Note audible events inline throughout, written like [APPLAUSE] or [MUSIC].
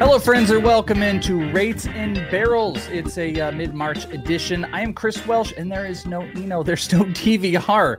Hello, friends, and welcome into Rates and Barrels. It's a uh, mid March edition. I am Chris Welsh, and there is no Eno, there's no [LAUGHS] DVR.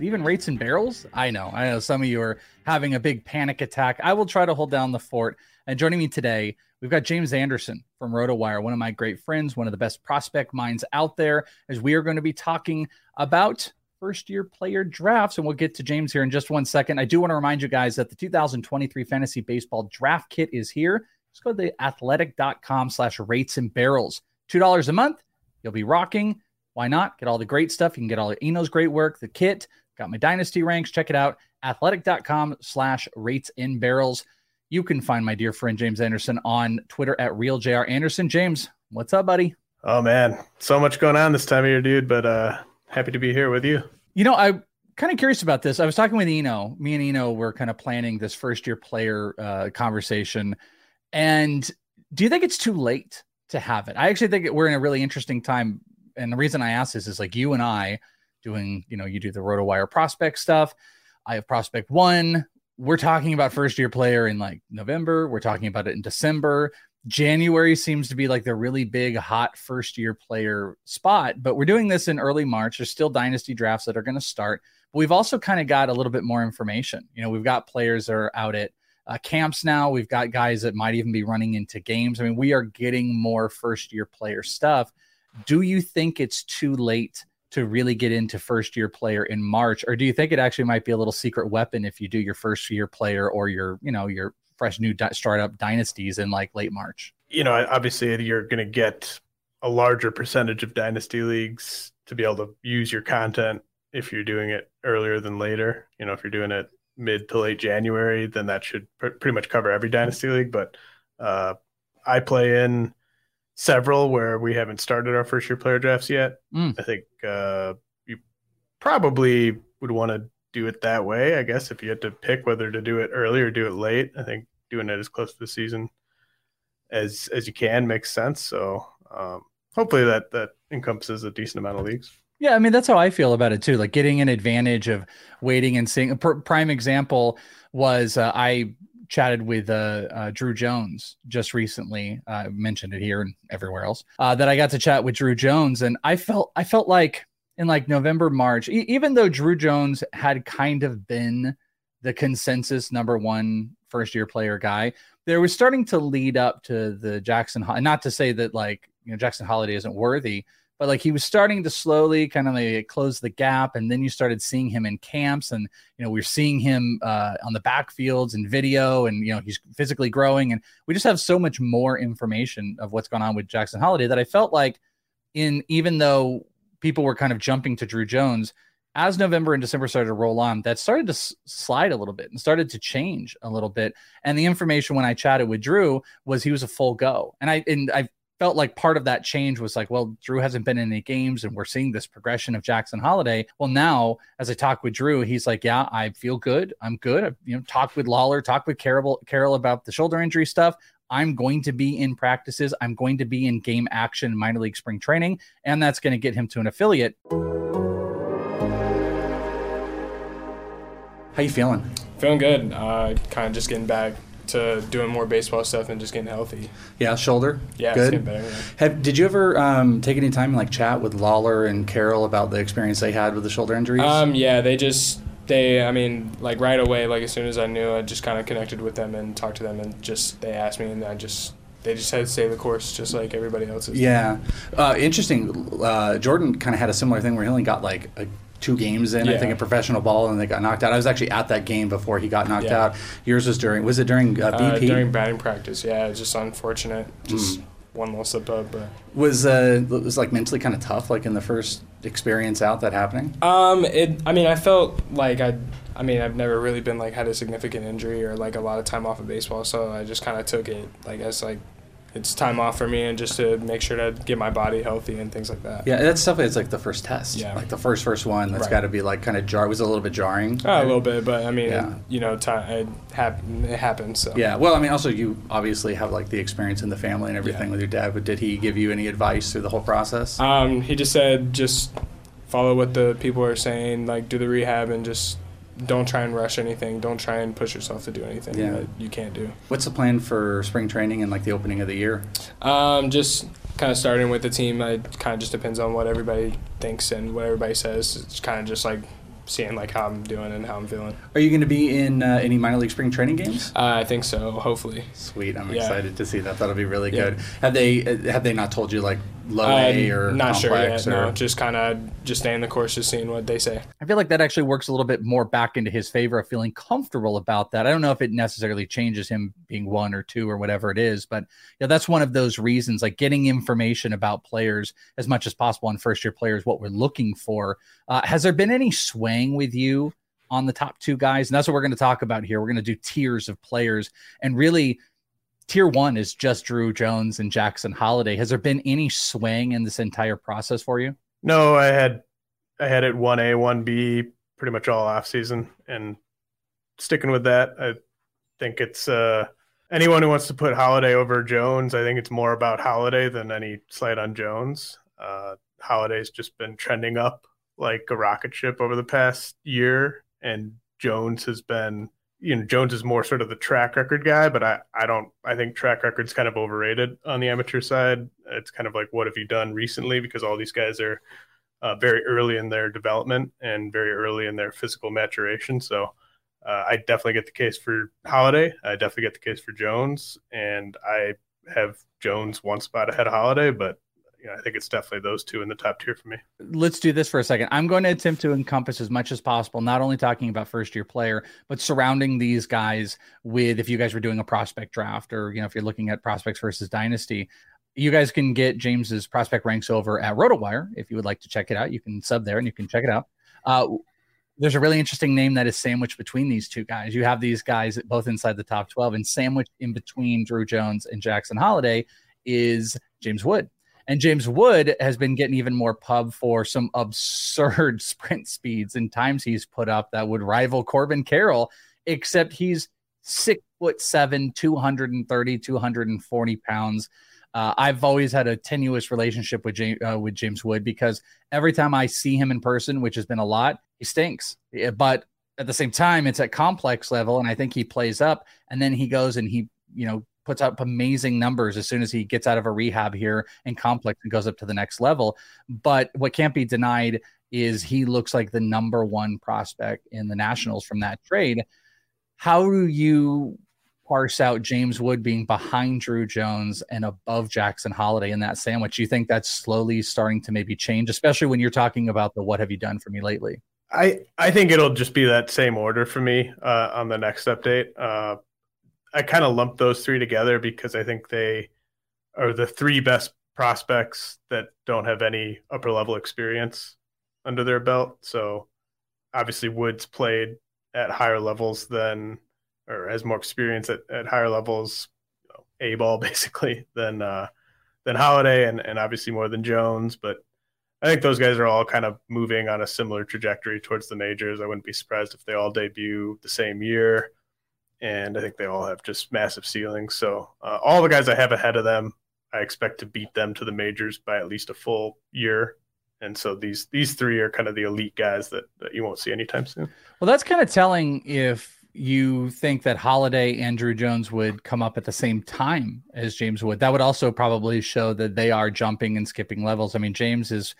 Even Rates and Barrels? I know. I know some of you are having a big panic attack. I will try to hold down the fort. And joining me today, we've got James Anderson from RotoWire, one of my great friends, one of the best prospect minds out there, as we are going to be talking about first year player drafts. And we'll get to James here in just one second. I do want to remind you guys that the 2023 Fantasy Baseball Draft Kit is here just go to the athletic.com slash rates and barrels. $2 a month. You'll be rocking. Why not? Get all the great stuff. You can get all the Eno's great work, the kit, got my dynasty ranks. Check it out. Athletic.com slash rates and barrels. You can find my dear friend James Anderson on Twitter at RealJR Anderson. James, what's up, buddy? Oh man, so much going on this time of year, dude. But uh happy to be here with you. You know, I kind of curious about this. I was talking with Eno. Me and Eno were kind of planning this first year player uh, conversation and do you think it's too late to have it? I actually think we're in a really interesting time. And the reason I ask this is like you and I doing, you know, you do the RotoWire prospect stuff. I have prospect one. We're talking about first year player in like November. We're talking about it in December. January seems to be like the really big hot first year player spot, but we're doing this in early March. There's still dynasty drafts that are going to start. But we've also kind of got a little bit more information. You know, we've got players that are out at uh, camps now. We've got guys that might even be running into games. I mean, we are getting more first year player stuff. Do you think it's too late to really get into first year player in March, or do you think it actually might be a little secret weapon if you do your first year player or your, you know, your fresh new di- startup dynasties in like late March? You know, obviously you're going to get a larger percentage of dynasty leagues to be able to use your content if you're doing it earlier than later. You know, if you're doing it mid to late January, then that should pr- pretty much cover every dynasty league. But uh, I play in several where we haven't started our first year player drafts yet. Mm. I think uh, you probably would want to do it that way. I guess if you had to pick whether to do it early or do it late, I think doing it as close to the season as as you can makes sense. So um, hopefully that that encompasses a decent amount of leagues. Yeah, I mean that's how I feel about it too. Like getting an advantage of waiting and seeing. A pr- prime example was uh, I chatted with uh, uh, Drew Jones just recently. I mentioned it here and everywhere else uh, that I got to chat with Drew Jones, and I felt I felt like in like November, March, e- even though Drew Jones had kind of been the consensus number one first year player guy, there was starting to lead up to the Jackson. Not to say that like you know Jackson Holliday isn't worthy but like he was starting to slowly kind of like close the gap and then you started seeing him in camps and you know we are seeing him uh, on the backfields and video and you know he's physically growing and we just have so much more information of what's going on with jackson holliday that i felt like in even though people were kind of jumping to drew jones as november and december started to roll on that started to s- slide a little bit and started to change a little bit. And the information when i chatted with drew was he was a full go. And i and i felt like part of that change was like, well, Drew hasn't been in any games and we're seeing this progression of Jackson Holliday. Well, now as I talk with Drew, he's like, yeah, I feel good. I'm good. I've, you know, talked with Lawlar, talked with Carroll, Carroll about the shoulder injury stuff. I'm going to be in practices, I'm going to be in game action minor league spring training, and that's going to get him to an affiliate. How you feeling? Feeling good. Uh, kind of just getting back to doing more baseball stuff and just getting healthy. Yeah, shoulder. Yeah, good. Better, yeah. Have, did you ever um, take any time and like chat with Lawlar and Carroll about the experience they had with the shoulder injuries? Um, yeah, they just they. I mean, like right away, like as soon as I knew, I just kind of connected with them and talked to them, and just they asked me, and I just they just had to stay the course, just like everybody else's. Yeah, uh, interesting. Uh, Jordan kind of had a similar thing where he only got like a two games in, yeah. I think, in professional ball, and they got knocked out. I was actually at that game before he got knocked yeah. out. Yours was during, was it during uh, BP? Uh, during batting practice, yeah. It was just unfortunate. Just mm. one little slip up. But. Was uh, it was like mentally kind of tough, like in the first experience out that happening? Um, it. I mean, I felt like I. I mean, I've never really been like had a significant injury or like a lot of time off of baseball, so I just kind of took it like as like it's time off for me and just to make sure to get my body healthy and things like that. Yeah, that's stuff. It's like the first test. Yeah, like the first first one. That's right. got to be like kind of jar. Was a little bit jarring. Uh, a little bit, but I mean, yeah. you know, time it, hap- it happens. So. Yeah. Well, I mean, also you obviously have like the experience in the family and everything yeah. with your dad. But did he give you any advice through the whole process? Um, he just said just follow what the people are saying, like do the rehab and just don't try and rush anything. Don't try and push yourself to do anything yeah. that you can't do. What's the plan for spring training and like the opening of the year? Um, just kind of starting with the team. It kind of just depends on what everybody thinks and what everybody says. It's kind of just like seeing like how I'm doing and how I'm feeling. Are you going to be in uh, any minor league spring training games? Uh, I think so. Hopefully. Sweet. I'm yeah. excited to see that. That'll be really yeah. good. Have they uh, have they not told you like low A or not sure yet. Or? No, just kind of just staying the course, just seeing what they say. I feel like that actually works a little bit more back into his favor of feeling comfortable about that. I don't know if it necessarily changes him being one or two or whatever it is, but yeah, that's one of those reasons. Like getting information about players as much as possible on first year players, what we're looking for. Uh, has there been any swaying with you? On the top two guys, and that's what we're going to talk about here. We're going to do tiers of players and really tier one is just Drew Jones and Jackson Holliday. Has there been any swing in this entire process for you? No, I had I had it one A, one B pretty much all off season and sticking with that. I think it's uh anyone who wants to put Holliday over Jones, I think it's more about Holliday than any slight on Jones. Uh Holliday's just been trending up like a rocket ship over the past year and Jones has been you know Jones is more sort of the track record guy, but I I don't I think track record's kind of overrated on the amateur side. It's kind of like what have you done recently because all these guys are uh, very early in their development and very early in their physical maturation. So uh, I definitely get the case for Holliday. I definitely get the case for Jones, and I have Jones one spot ahead of Holliday, but yeah, I think it's definitely those two in the top tier for me. Let's do this for a second. I'm going to attempt to encompass as much as possible, not only talking about first year player, but surrounding these guys with if you guys were doing a prospect draft or you know if you're looking at prospects versus dynasty. You guys can get James's prospect ranks over at RotoWire if you would like to check it out. You can sub there and you can check it out. Uh, there's a really interesting name that is sandwiched between these two guys. You have these guys both inside the top 12, and sandwiched in between Drew Jones and Jackson Holliday is James Wood. And James Wood has been getting even more pub for some absurd [LAUGHS] sprint speeds and times he's put up that would rival Corbin Carroll, except he's six foot seven, 230, 240 pounds. Uh, I've always had a tenuous relationship with uh, with James Wood because every time I see him in person, which has been a lot, he stinks. But at the same time, it's at complex level, and I think he plays up. And then he goes and he, you know, puts up amazing numbers as soon as he gets out of a rehab here and complex and goes up to the next level. But what can't be denied is he looks like the number one prospect in the Nationals from that trade. How do you parse out James Wood being behind Drew Jones and above Jackson Holliday in that sandwich? You think that's slowly starting to maybe change, especially when you're talking about the what have you done for me lately? I, I think it'll just be that same order for me uh, on the next update. Uh, I kind of lump those three together because I think they are the three best prospects that don't have any upper level experience under their belt. So obviously Woods played at higher levels than or has more experience at, at higher levels, you know, A ball [LAUGHS] basically than uh than Holliday and, and obviously more than Jones. But I think those guys are all kind of moving on a similar trajectory towards the majors. I wouldn't be surprised if they all debut the same year and I think they all have just massive ceilings. So uh, all the guys I have ahead of them, I expect to beat them to the majors by at least a full year. And so these these three are kind of the elite guys that, that you won't see anytime soon. Well, that's kind of telling if you think that Holliday and Drew Jones would come up at the same time as James Wood. That would also probably show that they are jumping and skipping levels. I mean, James is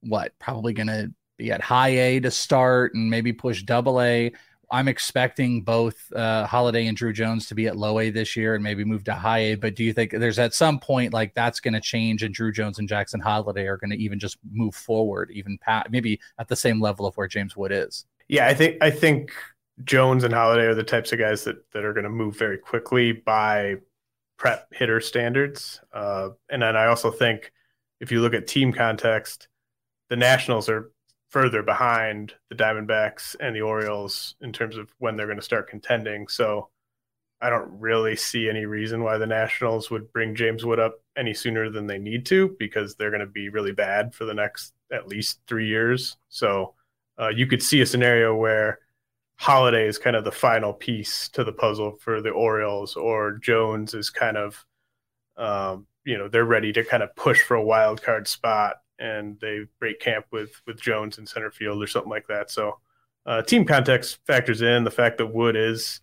what probably going to be at high A to start and maybe push double A. I'm expecting both uh, Holliday and Drew Jones to be at low A this year and maybe move to high A. But do you think there's at some point like that's going to change and Drew Jones and Jackson Holliday are going to even just move forward, even maybe at the same level of where James Wood is? Yeah, I think I think Jones and Holliday are the types of guys that that are going to move very quickly by prep hitter standards. Uh, and then I also think if you look at team context, the Nationals are further behind the Diamondbacks and the Orioles in terms of when they're going to start contending. So I don't really see any reason why the Nationals would bring James Wood up any sooner than they need to because they're going to be really bad for the next at least three years. So uh, you could see a scenario where Holliday is kind of the final piece to the puzzle for the Orioles, or Jones is kind of, um, you know, they're ready to kind of push for a wild card spot and they break camp with with Jones in center field or something like that. So uh, team context factors in the fact that Wood is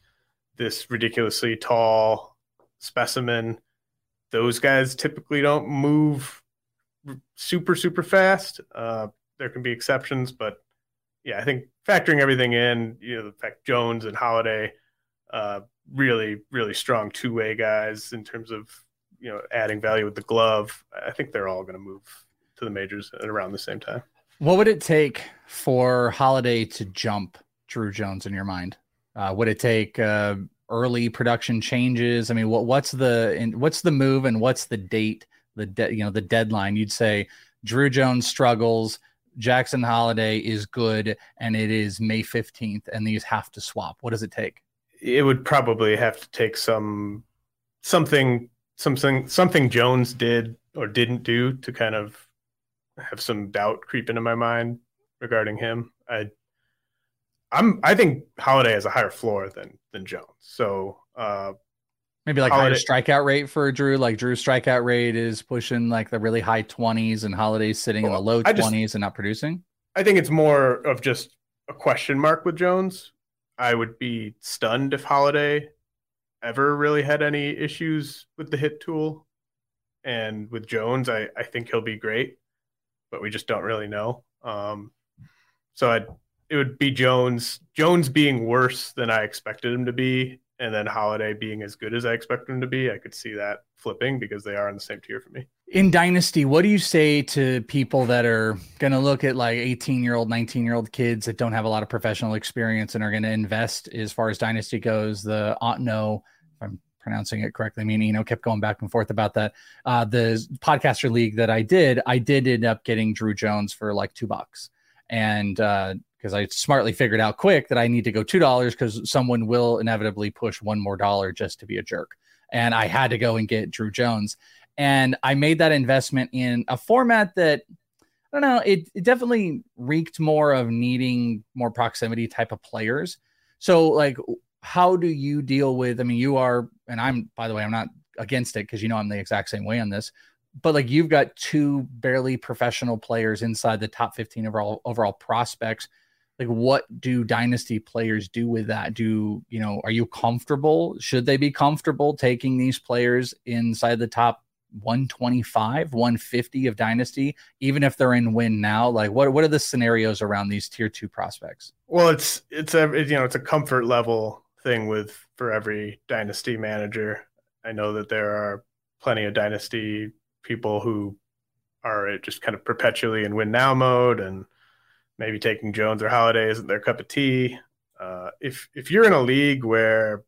this ridiculously tall specimen. Those guys typically don't move super super fast. Uh, there can be exceptions, but yeah, I think factoring everything in, you know, the fact Jones and Holliday, uh, really really strong two way guys in terms of you know adding value with the glove. I think they're all going to move to the majors at around the same time. What would it take for Holliday to jump Drew Jones in your mind? Uh, would it take uh, early production changes? I mean, what what's the what's the move and what's the date? The de- you know the deadline. You'd say Drew Jones struggles. Jackson Holliday is good, and it is May fifteenth, and these have to swap. What does it take? It would probably have to take some something something something Jones did or didn't do to kind of have some doubt creep into my mind regarding him. I I'm I think Holliday has a higher floor than than Jones. So uh maybe like Holliday, higher strikeout rate for Drew. Like Drew's strikeout rate is pushing like the really high twenties and Holliday's sitting well, in the low twenties and not producing. I think it's more of just a question mark with Jones. I would be stunned if Holliday ever really had any issues with the hit tool. And with Jones, I, I think he'll be great but we just don't really know. Um, so I'd, it would be Jones. Jones being worse than I expected him to be, and then Holliday being as good as I expected him to be. I could see that flipping because they are in the same tier for me. In Dynasty, what do you say to people that are going to look at like 18 year old, 19 year old kids that don't have a lot of professional experience and are going to invest as far as Dynasty goes? The Ottoneu, if I'm pronouncing it correctly. Me and Eno kept going back and forth about that. Uh, the podcaster league that I did, I did end up getting Drew Jones for like two bucks. And because uh, I smartly figured out quick that I need to go two dollars because someone will inevitably push one more dollar just to be a jerk. And I had to go and get Drew Jones. And I made that investment in a format that I don't know, it, it definitely reeked more of needing more proximity type of players. So, like, how do you deal with? I mean, you are, and I'm, by the way, I'm not against it because you know I'm the exact same way on this. But like you've got two barely professional players inside the top 15 overall overall prospects. Like, what do dynasty players do with that? Do you know? Are you comfortable? Should they be comfortable taking these players inside the top 125, 150 of dynasty, even if they're in win now? Like, what what are the scenarios around these tier two prospects? Well, it's it's a you know it's a comfort level thing with for every dynasty manager. I know that there are plenty of dynasty people who are just kind of perpetually in win now mode and maybe taking Jones or Holliday isn't their cup of tea. Uh, if if you're in a league where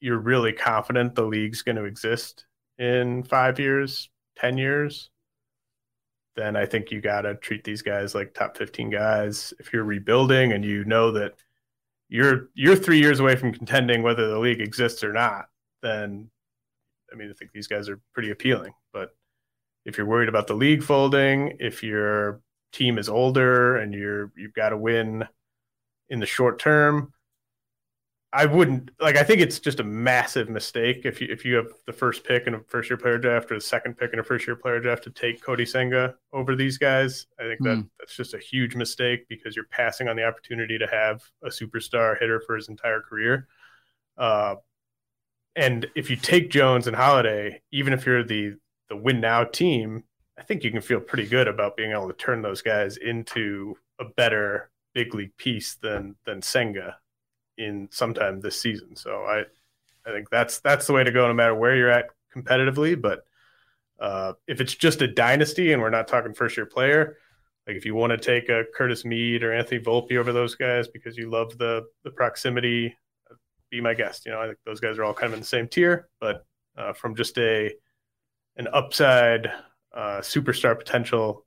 you're really confident the league's going to exist in five years, ten years, then I think you got to treat these guys like top 15 guys. If you're rebuilding and you know that you're you're three years away from contending whether the league exists or not, then I mean I think these guys are pretty appealing. But if you're worried about the league folding, if your team is older and you're you've got to win in the short term, I wouldn't like. I think it's just a massive mistake if you if you have the first pick in a first year player draft or the second pick in a first year player draft to take Kodai Senga over these guys. I think that mm. that's just a huge mistake because you're passing on the opportunity to have a superstar hitter for his entire career. Uh, and if you take Jones and Holliday, even if you're the the win now team, I think you can feel pretty good about being able to turn those guys into a better big league piece than than Senga in sometime this season. So I I think that's that's the way to go no matter where you're at competitively. But uh, if it's just a dynasty and we're not talking first year player, like if you want to take a Curtis Mead or Anthony Volpe over those guys because you love the the proximity, be my guest. You know, I think those guys are all kind of in the same tier, but uh, from just a an upside uh, superstar potential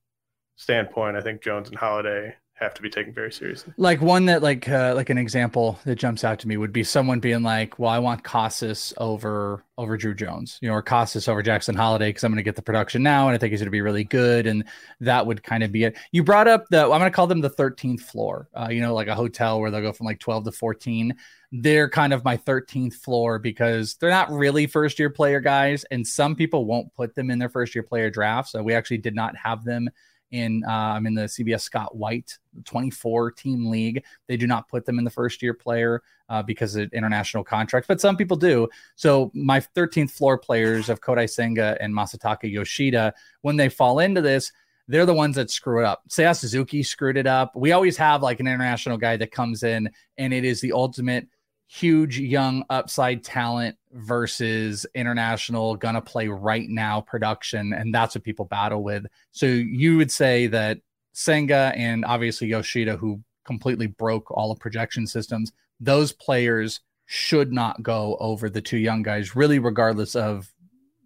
standpoint, I think Jones and Holliday have to be taken very seriously. Like one that like uh, like an example that jumps out to me would be someone being like, "Well, I want Casas over over Drew Jones, you know, or Casas over Jackson Holliday because I'm going to get the production now, and I think he's going to be really good." And that would kind of be it. You brought up the I'm going to call them the 13th floor, uh, you know, like a hotel where they'll go from like 12 to 14. They're kind of my 13th floor because they're not really first year player guys, and some people won't put them in their first year player draft. So we actually did not have them in I'm in the CBS Scott White 24 team league. They do not put them in the first year player uh, because of international contracts, but some people do. So my 13th floor players of Kodai Senga and Masataka Yoshida, when they fall into this, they're the ones that screw it up. Seiya Suzuki screwed it up. We always have like an international guy that comes in and it is the ultimate huge young upside talent versus international gonna play right now production and that's what people battle with. So you would say that senga and obviously yoshida who completely broke all the projection systems those players should not go over the two young guys really regardless of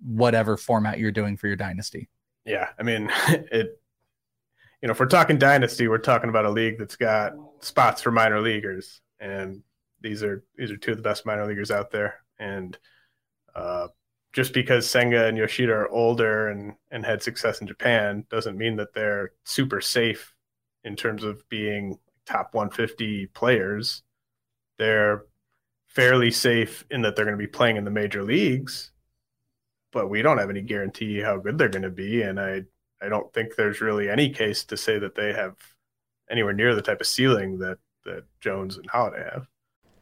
whatever format you're doing for your dynasty. Yeah i mean [LAUGHS] it you know if we're talking dynasty we're talking about a league that's got spots for minor leaguers and these are these are two of the best minor leaguers out there, and uh, just because Senga and Yoshida are older and and had success in Japan doesn't mean that they're super safe in terms of being top 150 players. They're fairly safe in that they're going to be playing in the major leagues, but we don't have any guarantee how good they're going to be, and I I don't think there's really any case to say that they have anywhere near the type of ceiling that that Jones and Holliday have.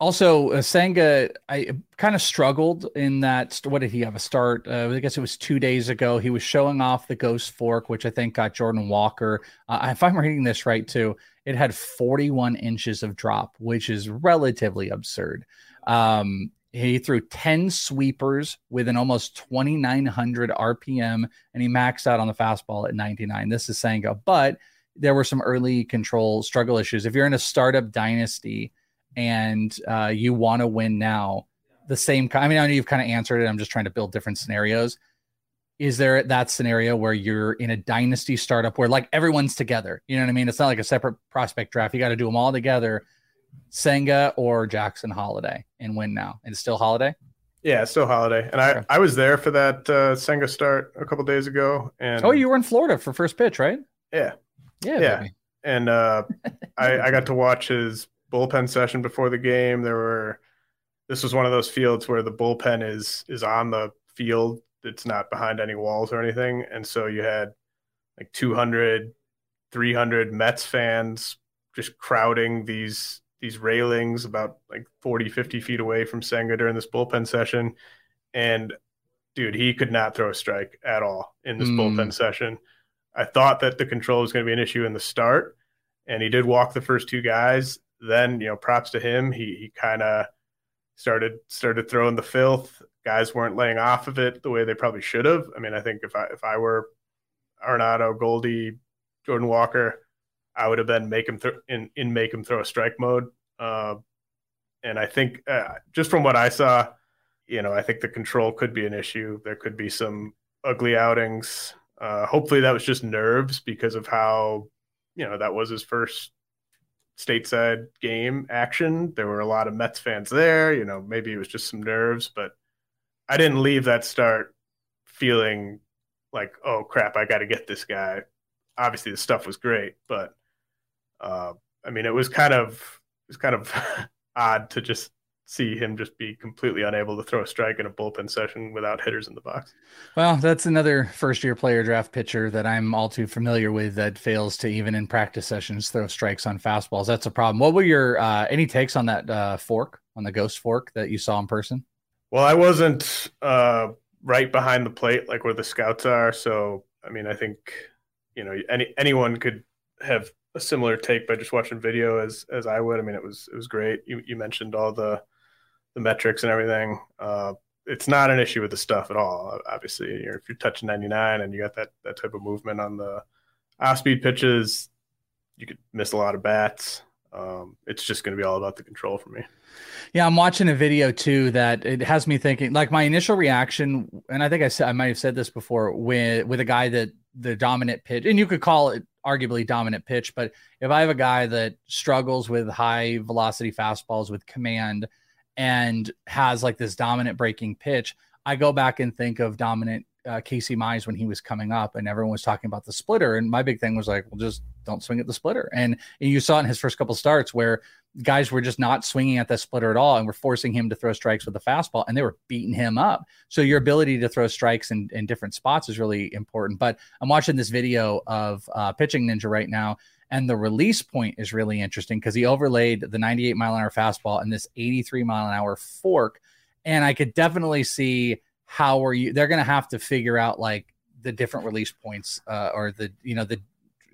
Also, uh, Senga, I kind of struggled in that. What did he have a start? Uh, I guess it was two days ago. He was showing off the Ghost Fork, which I think got Jordan Walker. Uh, if I'm reading this right, too, it had 41 inches of drop, which is relatively absurd. Um, he threw 10 sweepers with an almost 2,900 RPM, and he maxed out on the fastball at 99. This is Senga, but there were some early control struggle issues. If you're in a startup dynasty, and uh, you want to win now, the same. I mean, I know you've kind of answered it. I'm just trying to build different scenarios. Is there that scenario where you're in a dynasty startup where like everyone's together? You know what I mean? It's not like a separate prospect draft. You got to do them all together. Senga or Jackson Holliday and win now. And still Holliday. Yeah, still Holliday. And I, I was there for that uh, Senga start a couple days ago. And oh, you were in Florida for first pitch, right? Yeah, yeah, yeah. Baby. And uh, [LAUGHS] I, I got to watch his bullpen session before the game. There were this was one of those fields where the bullpen is is on the field. It's not behind any walls or anything. And so you had like 200, 300 Mets fans just crowding these these railings about like 40, 50 feet away from Senga during this bullpen session. And dude, he could not throw a strike at all in this mm. bullpen session. I thought that the control was going to be an issue in the start, and he did walk the first two guys. Then, you know, props to him. He he kind of started started throwing the filth. Guys weren't laying off of it the way they probably should have. I mean, I think if I if I were Arenado, Goldie, Jordan Walker, I would have been make him th- in in make him throw a strike mode. Uh, and I think uh, just from what I saw, you know, I think the control could be an issue. There could be some ugly outings. Uh, hopefully, that was just nerves because of how you know that was his first stateside game action. There were a lot of Mets fans there. You know, maybe it was just some nerves, but I didn't leave that start feeling like, oh crap, I got to get this guy. Obviously, the stuff was great, but uh, I mean, it was kind of it was kind of [LAUGHS] odd to just see him just be completely unable to throw a strike in a bullpen session without hitters in the box. Well, that's another first year player draft pitcher that I'm all too familiar with that fails to even in practice sessions throw strikes on fastballs. That's a problem. What were your uh, any takes on that uh, fork on the ghost fork that you saw in person? Well, I wasn't uh, right behind the plate like where the scouts are, so I mean, I think you know any anyone could have a similar take by just watching video as as I would. I mean, it was it was great. You you mentioned all the the metrics and everything. Uh, it's not an issue with the stuff at all. Obviously, you're, if you're touching 99 and you got that that type of movement on the off speed pitches, you could miss a lot of bats. Um, it's just going to be all about the control for me. Yeah, I'm watching a video too that it has me thinking. Like my initial reaction, and I think I said I might have said this before with with a guy that the dominant pitch, and you could call it arguably dominant pitch, but if I have a guy that struggles with high velocity fastballs with command and has like this dominant breaking pitch, I go back and think of dominant uh, Casey Mize when he was coming up, and everyone was talking about the splitter. And my big thing was like, well, just don't swing at the splitter. And, and you saw in his first couple starts where guys were just not swinging at the splitter at all and were forcing him to throw strikes with the fastball, and they were beating him up. So your ability to throw strikes in, in different spots is really important. But I'm watching this video of uh, Pitching Ninja right now, and the release point is really interesting because he overlaid the 98 mile an hour fastball and this 83 mile an hour fork. And I could definitely see how are you, they're going to have to figure out like the different release points uh, or the, you know, the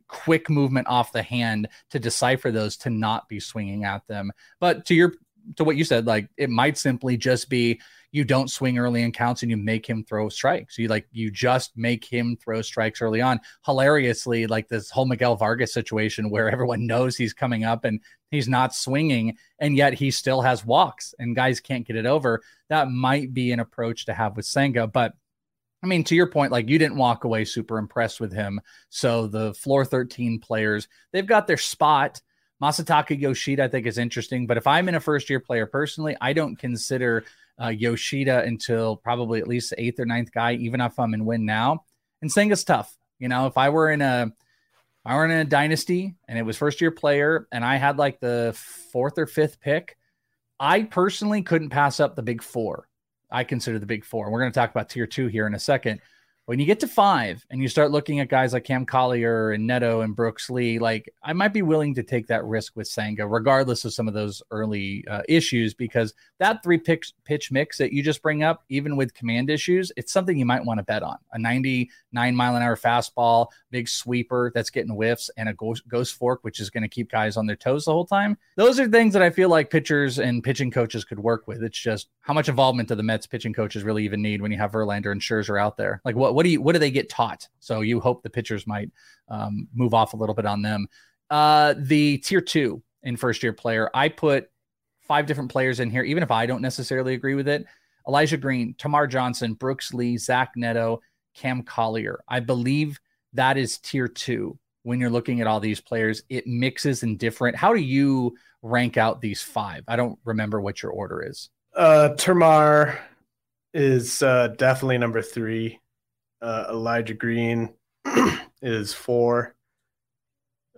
quick movement off the hand to decipher those to not be swinging at them. But to your, to what you said, like it might simply just be you don't swing early in counts and you make him throw strikes. You like you just make him throw strikes early on. Hilariously, like this whole Miguel Vargas situation where [LAUGHS] everyone knows he's coming up and he's not swinging, and yet he still has walks and guys can't get it over. That might be an approach to have with Senga, but. I mean, to your point, like you didn't walk away super impressed with him. So the floor 13 players, they've got their spot. Masataka Yoshida, I think, is interesting. But if I'm in a first year player personally, I don't consider uh, Yoshida until probably at least the eighth or ninth guy, even if I'm in win now. And Senga's tough. You know, if I were in a I were in a dynasty and it was first year player and I had like the fourth or fifth pick, I personally couldn't pass up the big four. I consider the big four. We're going to talk about tier two here in a second. When you get to five and you start looking at guys like Cam Collier and Neto and Brooks Lee, like I might be willing to take that risk with Senga, regardless of some of those early uh, issues, because that three pitch, pitch mix that you just bring up, even with command issues, it's something you might want to bet on. A 99 mile an hour fastball, big sweeper that's getting whiffs, and a ghost, ghost fork, which is going to keep guys on their toes the whole time. Those are things that I feel like pitchers and pitching coaches could work with. It's just how much involvement do the Mets pitching coaches really even need when you have Verlander and Scherzer out there? Like what what do you what do they get taught? So you hope the pitchers might um, move off a little bit on them. Uh, the tier two in first year player, I put five different players in here, even if I don't necessarily agree with it. Elijah Green, Termarr Johnson, Brooks Lee, Zach Neto, Cam Collier. I believe that is tier two when you're looking at all these players. It mixes in different. How do you rank out these five? I don't remember what your order is. Uh, Termarr is uh, definitely number three. Uh, Elijah Green [CLEARS THROAT] is four.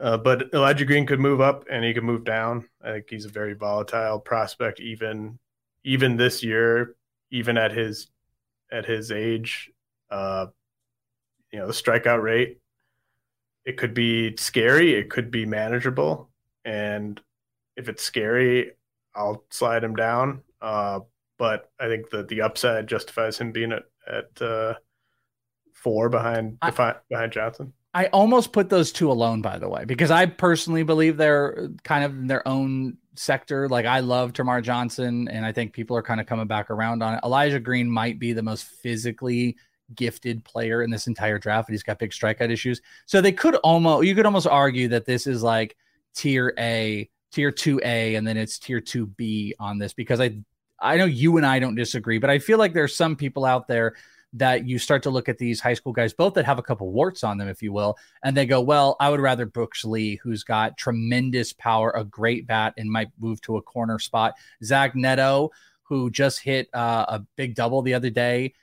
Uh, but Elijah Green could move up and he could move down. I think he's a very volatile prospect, even even this year, even at his at his age. Uh, you know, the strikeout rate it could be scary, it could be manageable, and if it's scary, I'll slide him down. Uh, but I think that the upside justifies him being at at uh, four behind I, behind Johnson. I almost put those two alone, by the way, because I personally believe they're kind of in their own sector. Like I love Termarr Johnson, and I think people are kind of coming back around on it. Elijah Green might be the most physically gifted player in this entire draft, but he's got big strikeout issues. So they could almost you could almost argue that this is like tier A, tier two A, and then it's tier two B on this because I I know you and I don't disagree, but I feel like there's some people out there that you start to look at these high school guys, both that have a couple warts on them, if you will, and they go, Well, I would rather Brooks Lee, who's got tremendous power, a great bat, and might move to a corner spot. Zach Neto, who just hit uh, a big double the other day,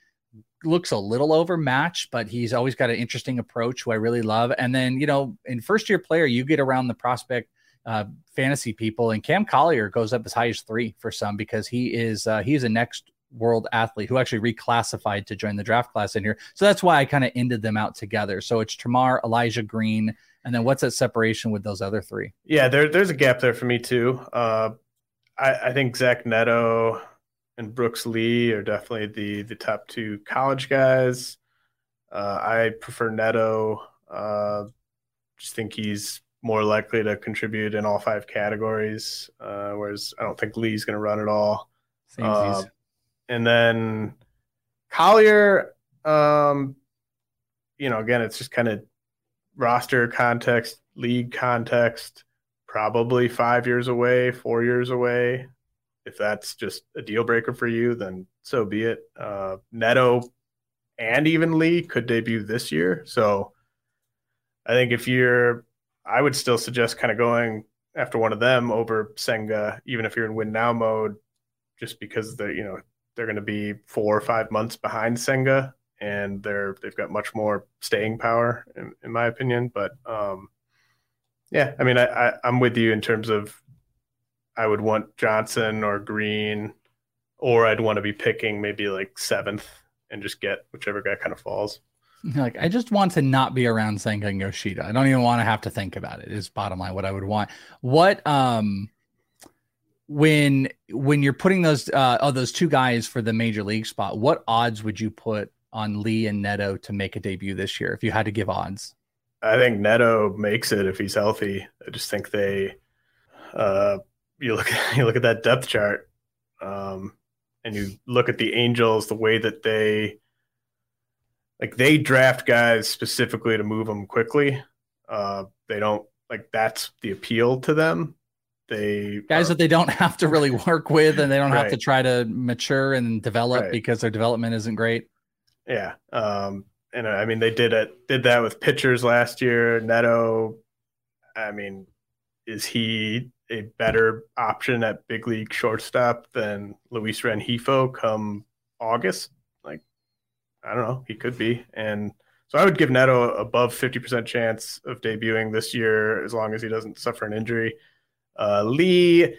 looks a little overmatched, but he's always got an interesting approach who I really love. And then, you know, in first year player, you get around the prospect uh, fantasy people, and Cam Collier goes up as high as three for some because he is uh, he is a next world athlete who actually reclassified to join the draft class in here. So that's why I kind of ended them out together. So it's Termarr, Elijah Green, and then what's that separation with those other three? Yeah, there, there's a gap there for me too. Uh, I, I think Zach Neto and Brooks Lee are definitely the the top two college guys. Uh, I prefer Neto. Uh, just think he's more likely to contribute in all five categories, uh, whereas I don't think Lee's going to run it all. Uh, and then Collier, um, you know, again, it's just kind of roster context, league context, probably five years away, four years away. If that's just a deal breaker for you, then so be it. Uh, Neto and even Lee could debut this year. So I think if you're, I would still suggest kind of going after one of them over Senga, even if you're in win now mode, just because the, you know, they're going to be four or five months behind Senga, and they're they've got much more staying power, in, in my opinion. But um, yeah, I mean, I, I I'm with you in terms of I would want Johnson or Green, or I'd want to be picking maybe like seventh and just get whichever guy kind of falls. [LAUGHS] Like I just want to not be around Senga and Yoshida. I don't even want to have to think about it. Is bottom line what I would want. What um when when you're putting those uh oh those two guys for the major league spot, what odds would you put on Lee and Neto to make a debut this year if you had to give odds? I think Neto makes it if he's healthy. I just think they uh you look [LAUGHS] you look at that depth chart um and you look at the Angels the way that they like they draft guys specifically to move them quickly. Uh they don't like that's the appeal to them they guys are, that they don't [LAUGHS] have to really work with and they don't right. have to try to mature and develop right. because their development isn't great. Yeah. Um, and I mean, they did it, did that with pitchers last year. Neto, I mean, is he a better option at big league shortstop than Luis Rengifo come August? Like, I don't know. He could be. And so I would give Neto above 50% chance of debuting this year as long as he doesn't suffer an injury. Uh, Lee,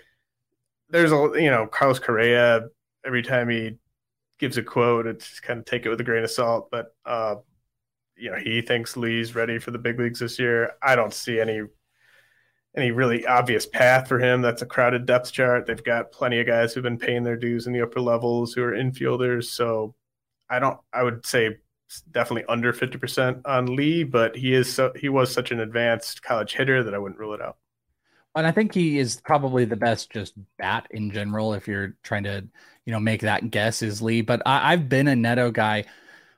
there's a you know Carlos Correa. Every time he gives a quote, it's kind of take it with a grain of salt. But uh, you know he thinks Lee's ready for the big leagues this year. I don't see any any really obvious path for him. That's a crowded depth chart. They've got plenty of guys who've been paying their dues in the upper levels who are infielders. So I don't. I would say definitely under 50% on Lee, but he is so he was such an advanced college hitter that I wouldn't rule it out and I think he is probably the best just bat in general. If you're trying to, you know, make that guess is Lee, but I, I've been a Neto guy.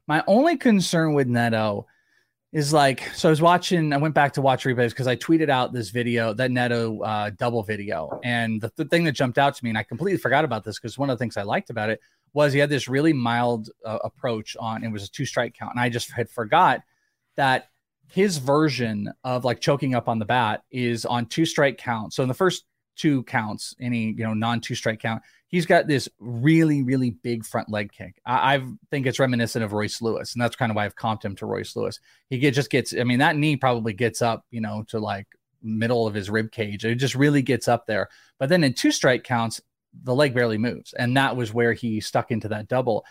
My only concern with Neto is like, so I was watching, I went back to watch replays because I tweeted out this video, that Neto uh, double video. And the, the thing that jumped out to me, and I completely forgot about this because one of the things I liked about it was he had this really mild uh, approach on, it was a two strike count. And I just had forgot that his version of like choking up on the bat is on two strike count. So in the first two counts, any you know non two strike count, he's got this really really big front leg kick. I, I, think it's reminiscent of Royce Lewis, and that's kind of why I've comped him to Royce Lewis. He get, just gets, I mean, that knee probably gets up, you know, to like middle of his rib cage. It just really gets up there. But then in two strike counts, the leg barely moves, and that was where he stuck into that double.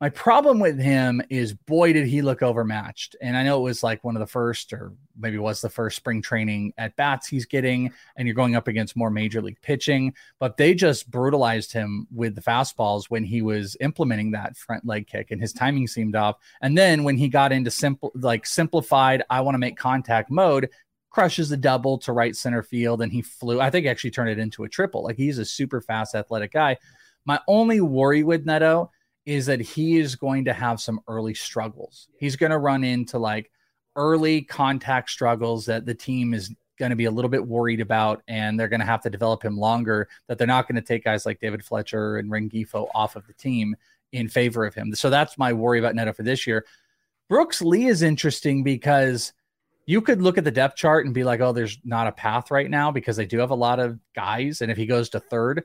My problem with him is, boy, did he look overmatched. And I know it was like one of the first, or maybe was the first spring training at bats he's getting, and you're going up against more major league pitching. But they just brutalized him with the fastballs when he was implementing that front leg kick, and his timing seemed off. And then when he got into simple, like simplified, I want to make contact mode, crushes the double to right center field, and he flew. I think actually turned it into a triple. Like he's a super fast, athletic guy. My only worry with Neto is that he is going to have some early struggles. He's going to run into like early contact struggles that the team is going to be a little bit worried about, and they're going to have to develop him longer. That they're not going to take guys like David Fletcher and Rengifo off of the team in favor of him. So that's my worry about Neto for this year. Brooks Lee is interesting because you could look at the depth chart and be like, oh, there's not a path right now because they do have a lot of guys. And if he goes to third,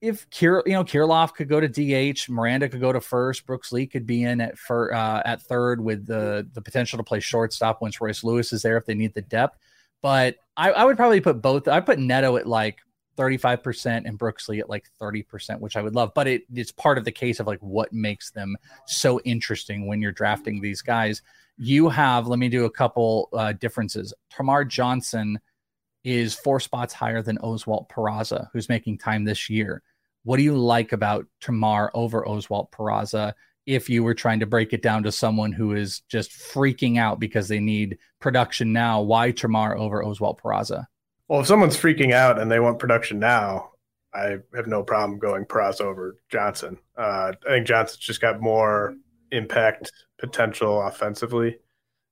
if Kir, you know, Kirilloff could go to DH, Miranda could go to first, Brooks Lee could be in at for uh, at third with the the potential to play shortstop once Royce Lewis is there if they need the depth. But I, I would probably put both. I put Neto at like 35% and Brooks Lee at like 30%, which I would love. But it, it's part of the case of like what makes them so interesting when you're drafting these guys. You have, let me do a couple uh, differences. Termarr Johnson is four spots higher than Oswald Peraza, who's making time this year. What do you like about Termarr over Oswald Peraza if you were trying to break it down to someone who is just freaking out because they need production now? Why Termarr over Oswald Peraza? Well, if someone's freaking out and they want production now, I have no problem going Peraza over Johnson. Uh, I think Johnson's just got more impact potential offensively,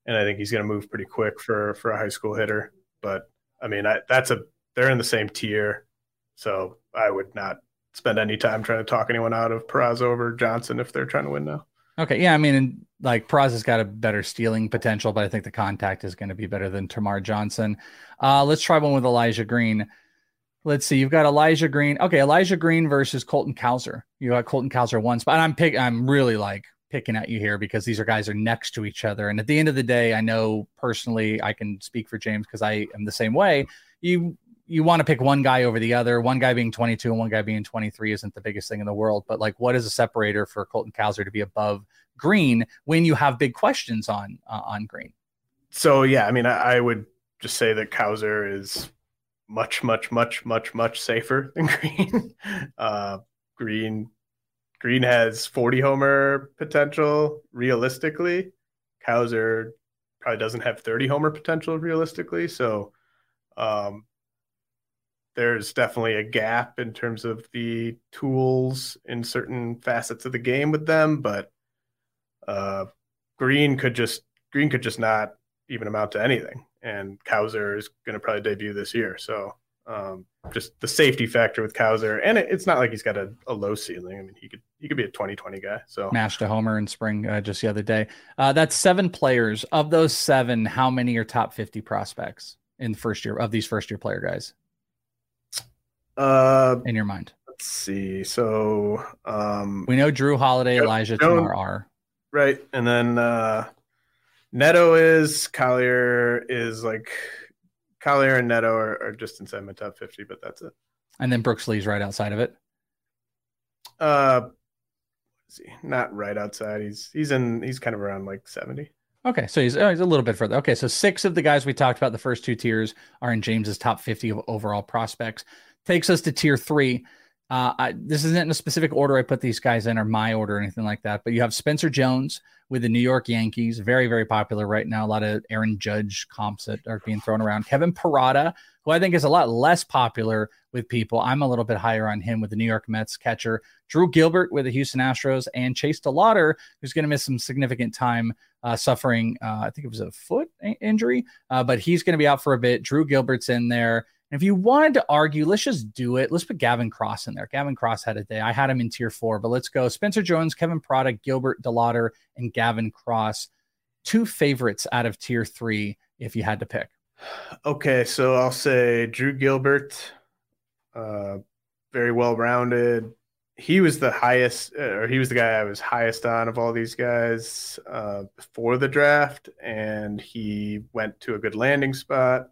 and I think he's going to move pretty quick for for a high school hitter. But I mean, I, that's a they're in the same tier, so I would not spend any time trying to talk anyone out of Peraza over Johnson if they're trying to win now. Okay, yeah, I mean, like Peraza's got a better stealing potential, but I think the contact is going to be better than Termarr Johnson. Uh, let's try one with Elijah Green. Let's see. You've got Elijah Green. Okay, Elijah Green versus Colton Cowser. You got Colton Cowser once, but I'm pick. I'm really like picking at you here because these are guys are next to each other. And at the end of the day, I know personally I can speak for James because I am the same way. You you want to pick one guy over the other. One guy being 22 and one guy being 23 isn't the biggest thing in the world. But like, what is a separator for Colton Cowser to be above Green when you have big questions on uh, on Green? So yeah, I mean, I, I would just say that Cowser is much, much, much, much, much safer than [LAUGHS] Green. uh, Green Green has 40 homer potential realistically. Cowser probably doesn't have 30 homer potential realistically. So um, there's definitely a gap in terms of the tools in certain facets of the game with them. But uh, Green could just Green could just not even amount to anything. And Cowser is going to probably debut this year. So um, just the safety factor with Cowser, and it, it's not like he's got a, a, low ceiling. I mean, he could he could be a 2020 guy. So mashed a homer in spring uh, just the other day. Uh, that's seven players. Of those seven, how many are top 50 prospects in the first year of these first year player guys? Uh, in your mind, let's see. So um, we know Drew Holliday, Elijah Termarr are right, and then uh, Neto is Collier is like Collier and Neto are, are just inside my top 50, but that's it. And then Brooks Lee's right outside of it. Uh, see, not right outside. He's he's in he's kind of around like 70. Okay, so he's, oh, he's a little bit further. Okay, so six of the guys we talked about, the first two tiers, are in James's top 50 of overall prospects. Takes us to tier three. Uh, I, this isn't in a specific order I put these guys in or my order or anything like that, but you have Spencer Jones with the New York Yankees, very, very popular right now. A lot of Aaron Judge comps that are being thrown around. Kevin Parada, who I think is a lot less popular with people. I'm a little bit higher on him with the New York Mets catcher. Drew Gilbert with the Houston Astros and Chase DeLauter, who's going to miss some significant time uh, suffering, uh, I think it was a foot injury, uh, but he's going to be out for a bit. Drew Gilbert's in there. And if you wanted to argue, let's just do it. Let's put Gavin Cross in there. Gavin Cross had a day. I had him in tier four, but let's go. Spencer Jones, Kevin Parada, Gilbert DeLauter, and Gavin Cross. Two favorites out of tier three, if you had to pick. Okay, so I'll say Drew Gilbert, uh, very well rounded. He was the highest, uh, or he was the guy I was highest on of all these guys uh, before the draft, and he went to a good landing spot.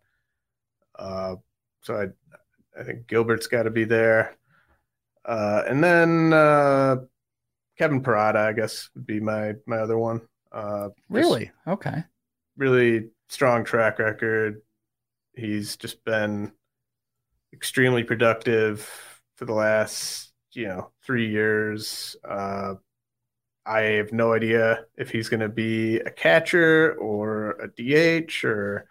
Uh, so I, I think Gilbert's got to be there. Uh, and then uh, Kevin Parada, I guess, would be my my other one. Uh, really? Okay. Really strong track record. He's just been extremely productive for the last, you know, three years. Uh, I have no idea if he's going to be a catcher or a DH or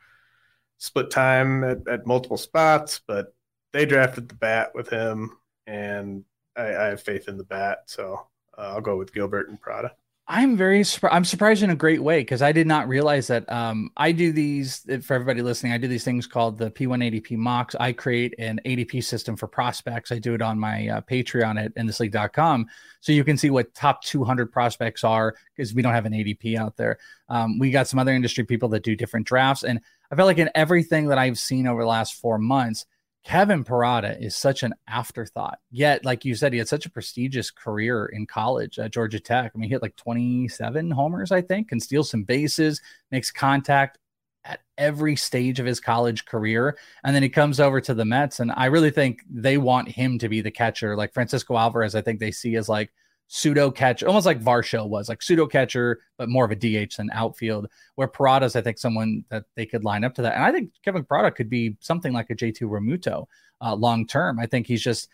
split time at, at multiple spots, but they drafted the bat with him, and I, I have faith in the bat. So uh, I'll go with Gilbert and Parada. I'm very I'm surprised in a great way because I did not realize that um, I do these for everybody listening. I do these things called the P180P mocks. I create an ADP system for prospects. I do it on my uh, Patreon at endlessleague.com so you can see what top 200 prospects are because we don't have an ADP out there. Um, we got some other industry people that do different drafts, and I felt like in everything that I've seen over the last four months, Kevin Parada is such an afterthought. Yet, like you said, he had such a prestigious career in college at Georgia Tech. I mean, he hit like 27 homers, I think, and steals some bases, makes contact at every stage of his college career. And then he comes over to the Mets. And I really think they want him to be the catcher. Like Francisco Alvarez, I think they see as like pseudo catcher, almost like Varsho was, like pseudo catcher, but more of a DH than outfield. Where Parada's, I think, someone that they could line up to that. And I think Kevin Parada could be something like a J.T. Realmuto uh, long term. I think he's just,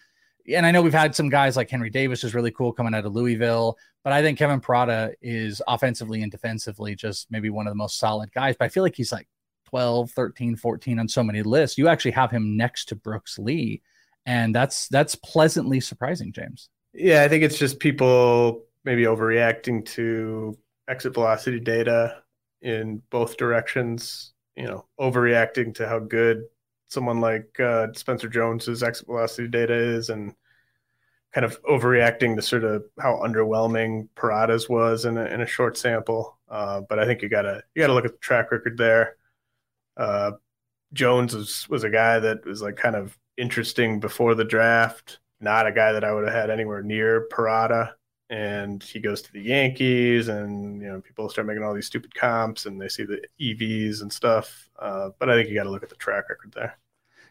and I know we've had some guys like Henry Davis is really cool coming out of Louisville, but I think Kevin Parada is offensively and defensively just maybe one of the most solid guys. But I feel like he's like 12, 13, 14 on so many lists. You actually have him next to Brooks Lee. And that's that's pleasantly surprising, James. Yeah, I think it's just people maybe overreacting to exit velocity data in both directions. You know, overreacting to how good someone like uh, Spencer Jones's exit velocity data is, and kind of overreacting to sort of how underwhelming Parada's was in a, in a short sample. Uh, but I think you gotta you gotta look at the track record there. Uh, Jones was was a guy that was like kind of interesting before the draft not a guy that I would have had anywhere near Parada. And he goes to the Yankees, and you know people start making all these stupid comps, and they see the EVs and stuff. Uh, but I think you got to look at the track record there.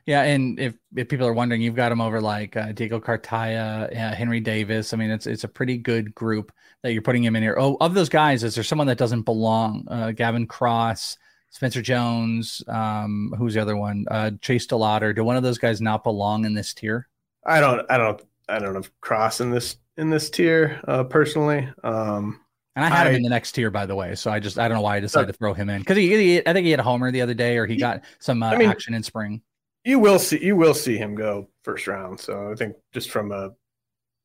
Yeah, and if, if people are wondering, you've got him over like uh, Diego Cartaya, uh, Henry Davis. I mean, it's it's a pretty good group that you're putting him in here. Oh, of those guys, is there someone that doesn't belong? Uh, Gavin Cross, Spencer Jones, um, who's the other one? Uh, Chase DeLauter. Do one of those guys not belong in this tier? I don't, I don't, I don't have Cross in this in this tier uh, personally. Um, and I had I, him in the next tier, by the way. So I just I don't know why I decided uh, to throw him in because he, he, I think he had a homer the other day, or he, he got some uh, I mean, action in spring. You will see you will see him go first round. So I think just from a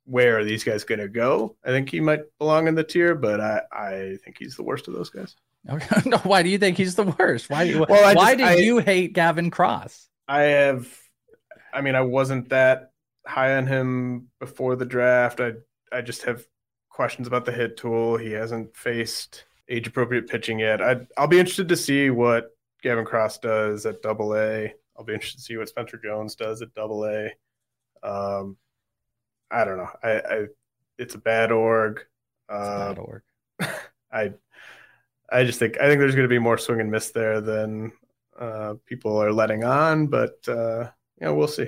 where are these guys going to go? I think he might belong in the tier, but I I think he's the worst of those guys. [LAUGHS] No, why do you think he's the worst? Why well, why just, did you hate Gavin Cross? I have, I mean, I wasn't that high on him before the draft. I I just have questions about the hit tool. He hasn't faced age appropriate pitching yet. I I'll be interested to see what Gavin Cross does at Double A. I'll be interested to see what Spencer Jones does at Double A. Um, I don't know. I, I it's a bad org. Uh, bad org. [LAUGHS] I I just think I think there's going to be more swing and miss there than uh, people are letting on, but uh, yeah, we'll see.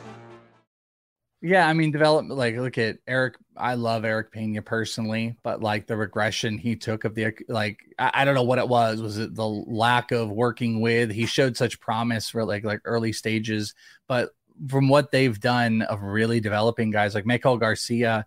Yeah, I mean, development. Like, look at Eric. I love Eric Pena personally, but like the regression he took of the like, I, I, don't know what it was. Was it the lack of working with? He showed such promise for like like early stages, but from what they've done of really developing guys like Maikel Garcia,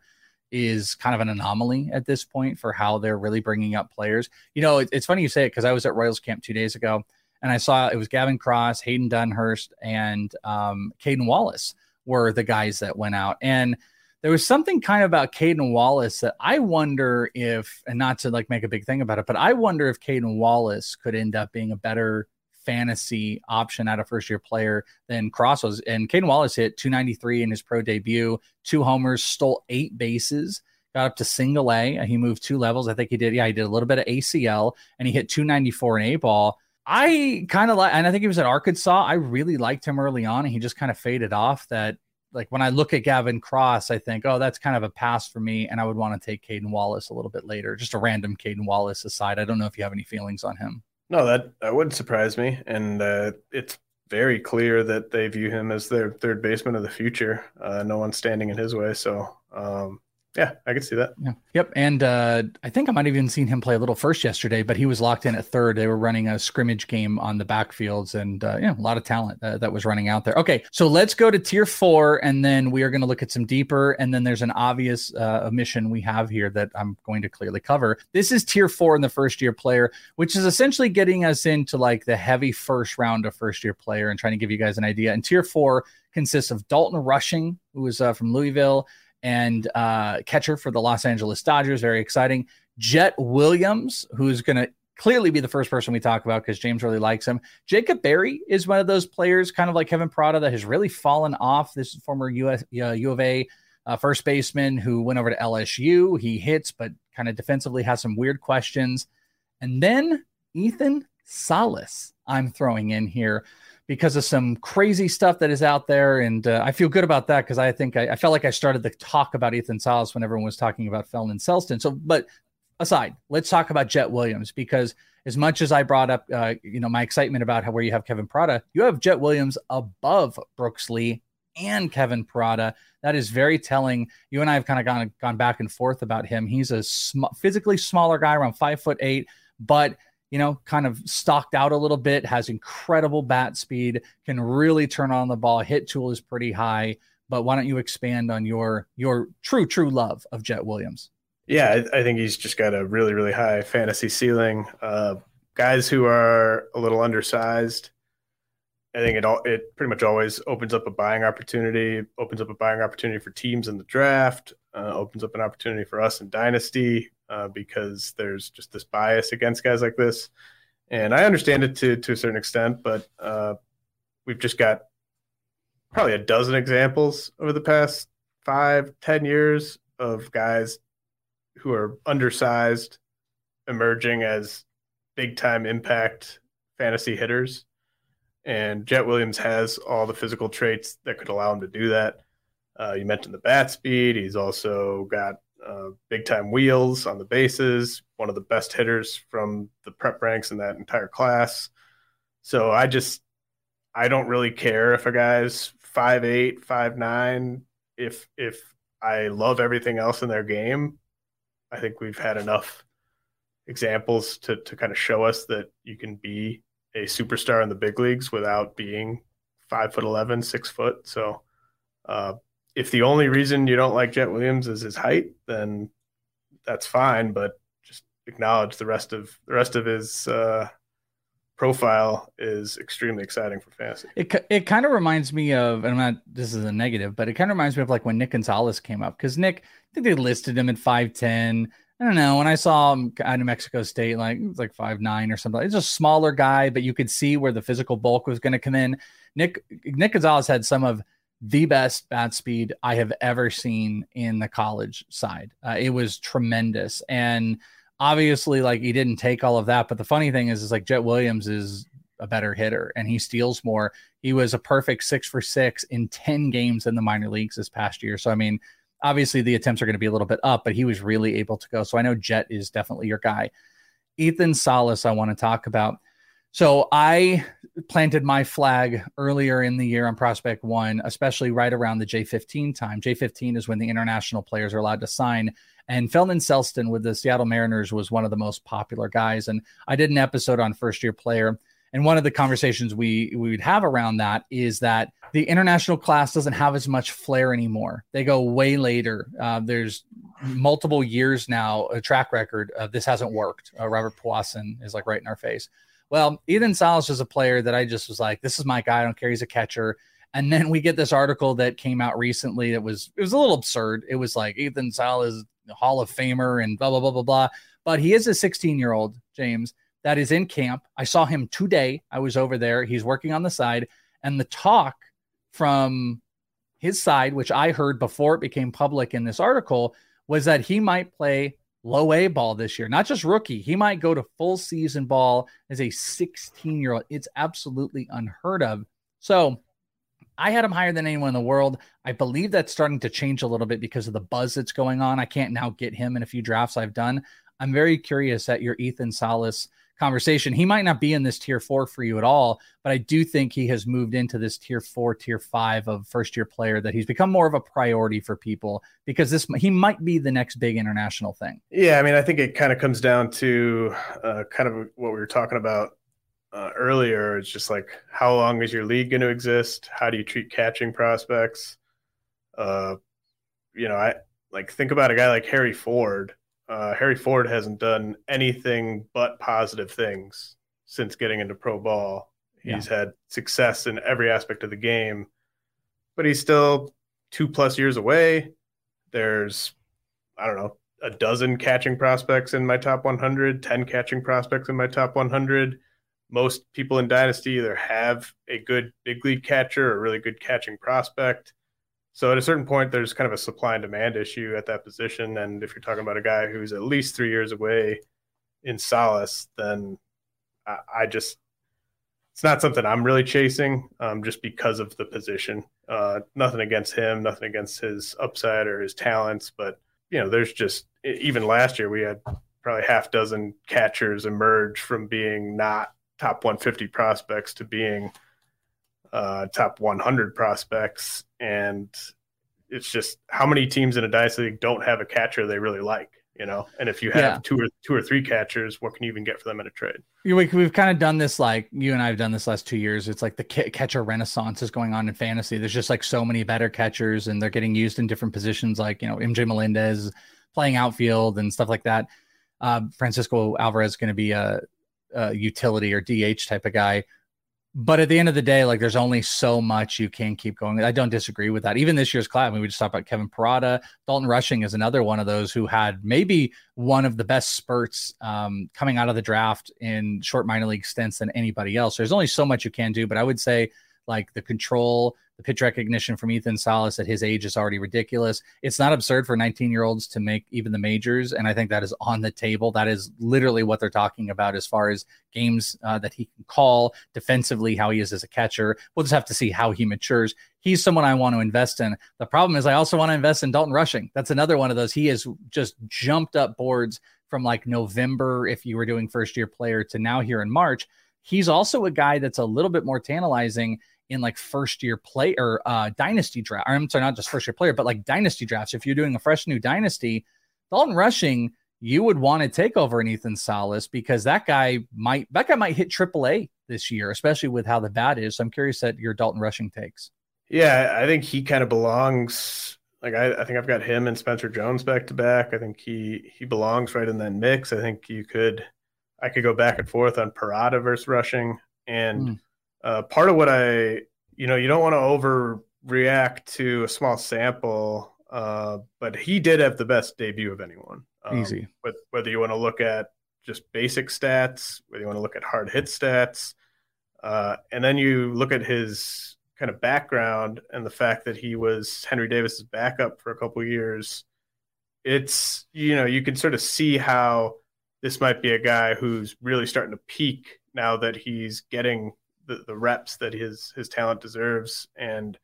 is kind of an anomaly at this point for how they're really bringing up players. You know, it, it's funny you say it because I was at Royals camp two days ago and I saw it was Gavin Cross, Hayden Dunhurst, and um, Cayden Wallace were the guys that went out. And there was something kind of about Cayden Wallace that I wonder if, and not to like make a big thing about it, but I wonder if Cayden Wallace could end up being a better fantasy option out of first year player than Cross was. And Cayden Wallace hit 293 in his pro debut, two homers, stole eight bases, got up to single A. He moved two levels. I think he did. Yeah, he did a little bit of ACL and he hit 294 in A ball. I kind of like, and I think he was at Arkansas. I really liked him early on, and he just kind of faded off. That like when I look at Gavin Cross, I think, oh, that's kind of a pass for me, and I would want to take Cayden Wallace a little bit later. Just a random Cayden Wallace aside. I don't know if you have any feelings on him. No, that that wouldn't surprise me, and uh, it's very clear that they view him as their third baseman of the future. Uh, no one's standing in his way, so um, yeah, I can see that. Yeah. Yep. And uh, I think I might have even seen him play a little first yesterday, but he was locked in at third. They were running a scrimmage game on the backfields, and uh, yeah, a lot of talent uh, that was running out there. Okay, so let's go to tier four, and then we are going to look at some deeper. And then there's an obvious uh, omission we have here that I'm going to clearly cover. This is tier four in the first year player, which is essentially getting us into like the heavy first round of first year player and trying to give you guys an idea. And tier four consists of Dalton Rushing, who is uh, from Louisville and uh, catcher for the Los Angeles Dodgers. Very exciting. Jett Williams, who's going to clearly be the first person we talk about because James really likes him. Jacob Berry is one of those players, kind of like Kevin Parada, that has really fallen off. This former US, uh, U of A uh, first baseman who went over to LSU. He hits, but kind of defensively has some weird questions. And then Ethan Salas, I'm throwing in here because of some crazy stuff that is out there. And uh, I feel good about that because I think I, I, felt like I started the talk about Ethan Salas when everyone was talking about Felnin and Celesten. So, but aside, let's talk about Jett Williams because as much as I brought up, uh, you know, my excitement about how where you have Kevin Parada, you have Jett Williams above Brooks Lee and Kevin Parada. That is very telling. You and I have kind of gone gone back and forth about him. He's a sm- physically smaller guy, around five foot eight, but you know, kind of stocked out a little bit, has incredible bat speed, can really turn on the ball. Hit tool is pretty high. But why don't you expand on your your true true love of Jett Williams? Yeah, I, I think he's just got a really really high fantasy ceiling. Uh, guys who are a little undersized, I think it all it pretty much always opens up a buying opportunity, opens up a buying opportunity for teams in the draft, uh, opens up an opportunity for us in dynasty uh, because there's just this bias against guys like this. And I understand it to to a certain extent, but uh, we've just got probably a dozen examples over the past five, ten years of guys who are undersized, emerging as big time impact fantasy hitters. And Jett Williams has all the physical traits that could allow him to do that. Uh, you mentioned the bat speed. He's also got uh, big time wheels on the bases, one of the best hitters from the prep ranks in that entire class. So I just, I don't really care if a guy's five eight, five nine. If if I love everything else in their game, I think we've had enough examples to to kind of show us that you can be a superstar in the big leagues without being five foot 11, six foot. So uh, if the only reason you don't like Jett Williams is his height, then that's fine. But just acknowledge the rest of the rest of his uh, profile is extremely exciting for fantasy. It it kind of reminds me of, and I'm not. This is a negative, but it kind of reminds me of like when Nick Gonzalez came up because Nick, I think they listed him at five ten. I don't know. When I saw him out of Mexico State, like it was like five nine or something. It's a smaller guy, but you could see where the physical bulk was going to come in. Nick Nick Gonzalez had some of the best bat speed I have ever seen in the college side. Uh, it was tremendous. And obviously, like he didn't take all of that. But the funny thing is, is like Jett Williams is a better hitter and he steals more. He was a perfect six for six in 10 games in the minor leagues this past year. So, I mean, obviously the attempts are going to be a little bit up, but he was really able to go. So I know Jett is definitely your guy. Ethan Salas, I want to talk about. So I planted my flag earlier in the year on Prospect One, especially right around the J15 time. J15 is when the international players are allowed to sign. And Felnin Celesten with the Seattle Mariners was one of the most popular guys. And I did an episode on first year player. And one of the conversations we we would have around that is that the international class doesn't have as much flair anymore. They go way later. Uh, there's multiple years now a track record of this hasn't worked. Uh, Robert Puason is like right in our face. Well, Ethan Salas is a player that I just was like, this is my guy. I don't care. He's a catcher. And then we get this article that came out recently that was it was a little absurd. It was like Ethan Salas Hall of Famer and blah blah blah blah blah. But he is a 16 year old James that is in camp. I saw him today. I was over there. He's working on the side, and the talk from his side, which I heard before it became public in this article, was that he might play low A ball this year, not just rookie. He might go to full season ball as a 16 year old. It's absolutely unheard of. So I had him higher than anyone in the world. I believe that's starting to change a little bit because of the buzz that's going on. I can't now get him in a few drafts I've done. I'm very curious at your Ethan Salas conversation. He might not be in this tier four for you at all, but I do think he has moved into this tier four, tier five of first year player that he's become more of a priority for people because this he might be the next big international thing. Yeah, I mean, I think it kind of comes down to uh, kind of what we were talking about uh, earlier. It's just like how long is your league going to exist? How do you treat catching prospects? Uh, you know, I like think about a guy like Harry Ford uh, Harry Ford hasn't done anything but positive things since getting into pro ball. He's yeah. had success in every aspect of the game, but he's still two plus years away. There's, I don't know, a dozen catching prospects in my top 100, 10 catching prospects in my top 100. Most people in Dynasty either have a good big league catcher or a really good catching prospect. So at a certain point, there's kind of a supply and demand issue at that position. And if you're talking about a guy who's at least three years away in Salas, then I, I just it's not something I'm really chasing, um, just because of the position. Uh, nothing against him, nothing against his upside or his talents, but you know, there's just even last year we had probably half dozen catchers emerge from being not top 150 prospects to being uh, top 100 prospects, and it's just how many teams in a dynasty league don't have a catcher they really like, you know. And if you have yeah. two or two or three catchers, what can you even get for them in a trade? We, we've kind of done this, like you and I have done this last two years. It's like the catcher renaissance is going on in fantasy. There's just like so many better catchers, and they're getting used in different positions, like you know MJ Melendez playing outfield and stuff like that. Uh, Francisco Alvarez is going to be a, a utility or DH type of guy but at the end of the day, like there's only so much you can keep going. I don't disagree with that. Even this year's class, I mean, we just talked about Kevin Parada. Dalton Rushing is another one of those who had maybe one of the best spurts um, coming out of the draft in short minor league stints than anybody else. There's only so much you can do. But I would say like the control, the pitch recognition from Ethan Salas at his age is already ridiculous. It's not absurd for 19 year olds to make even the majors. And I think that is on the table. That is literally what they're talking about as far as games uh, that he can call defensively, how he is as a catcher. We'll just have to see how he matures. He's someone I want to invest in. The problem is, I also want to invest in Dalton Rushing. That's another one of those. He has just jumped up boards from like November, if you were doing first year player, to now here in March. He's also a guy that's a little bit more tantalizing in like first year play or uh, dynasty draft. I'm sorry, not just first year player, but like dynasty drafts. If you're doing a fresh new dynasty, Dalton Rushing, you would want to take over an Ethan Salas because that guy might that guy might hit AAA this year, especially with how the bat is. So I'm curious at your Dalton Rushing takes. Yeah, I think he kind of belongs. Like I, I think I've got him and Spencer Jones back to back. I think he he belongs right in that mix. I think you could I could go back and forth on Parada versus Rushing and. Mm uh, part of what I, you know, you don't want to overreact to a small sample, uh, but he did have the best debut of anyone. Um, Easy. But whether you want to look at just basic stats, whether you want to look at hard hit stats, uh, and then you look at his kind of background and the fact that he was Henry Davis's backup for a couple years, it's you know you can sort of see how this might be a guy who's really starting to peak now that he's getting the, the reps that his his talent deserves, and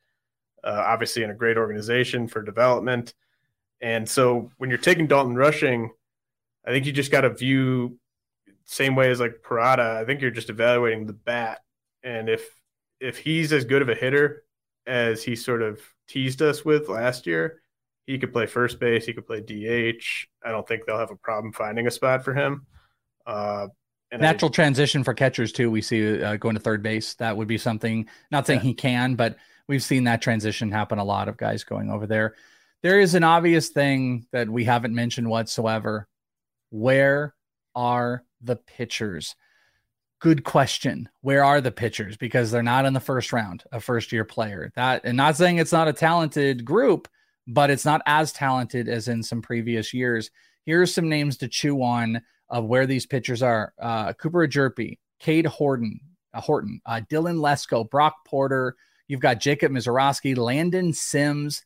uh, obviously in a great organization for development. And so when you're taking Dalton Rushing, I think you just got to view same way as like Parada. I think you're just evaluating the bat, and if if he's as good of a hitter as he sort of teased us with last year, he could play first base, he could play DH. I don't think they'll have a problem finding a spot for him. Uh, And Natural I, transition for catchers too. We see uh, going to third base. That would be something. Not saying yeah. he can, but we've seen that transition happen a lot of guys going over there. There is an obvious thing that we haven't mentioned whatsoever. Where are the pitchers? Good question. Where are the pitchers? Because they're not in the first round, a first year player. That and not saying it's not a talented group, but it's not as talented as in some previous years. Here's some names to chew on of where these pitchers are: uh, Cooper Hjerpe, Cade Horton, uh, Horton, uh, Dylan Lesko, Brock Porter. You've got Jacob Misiorowski, Landon Sims,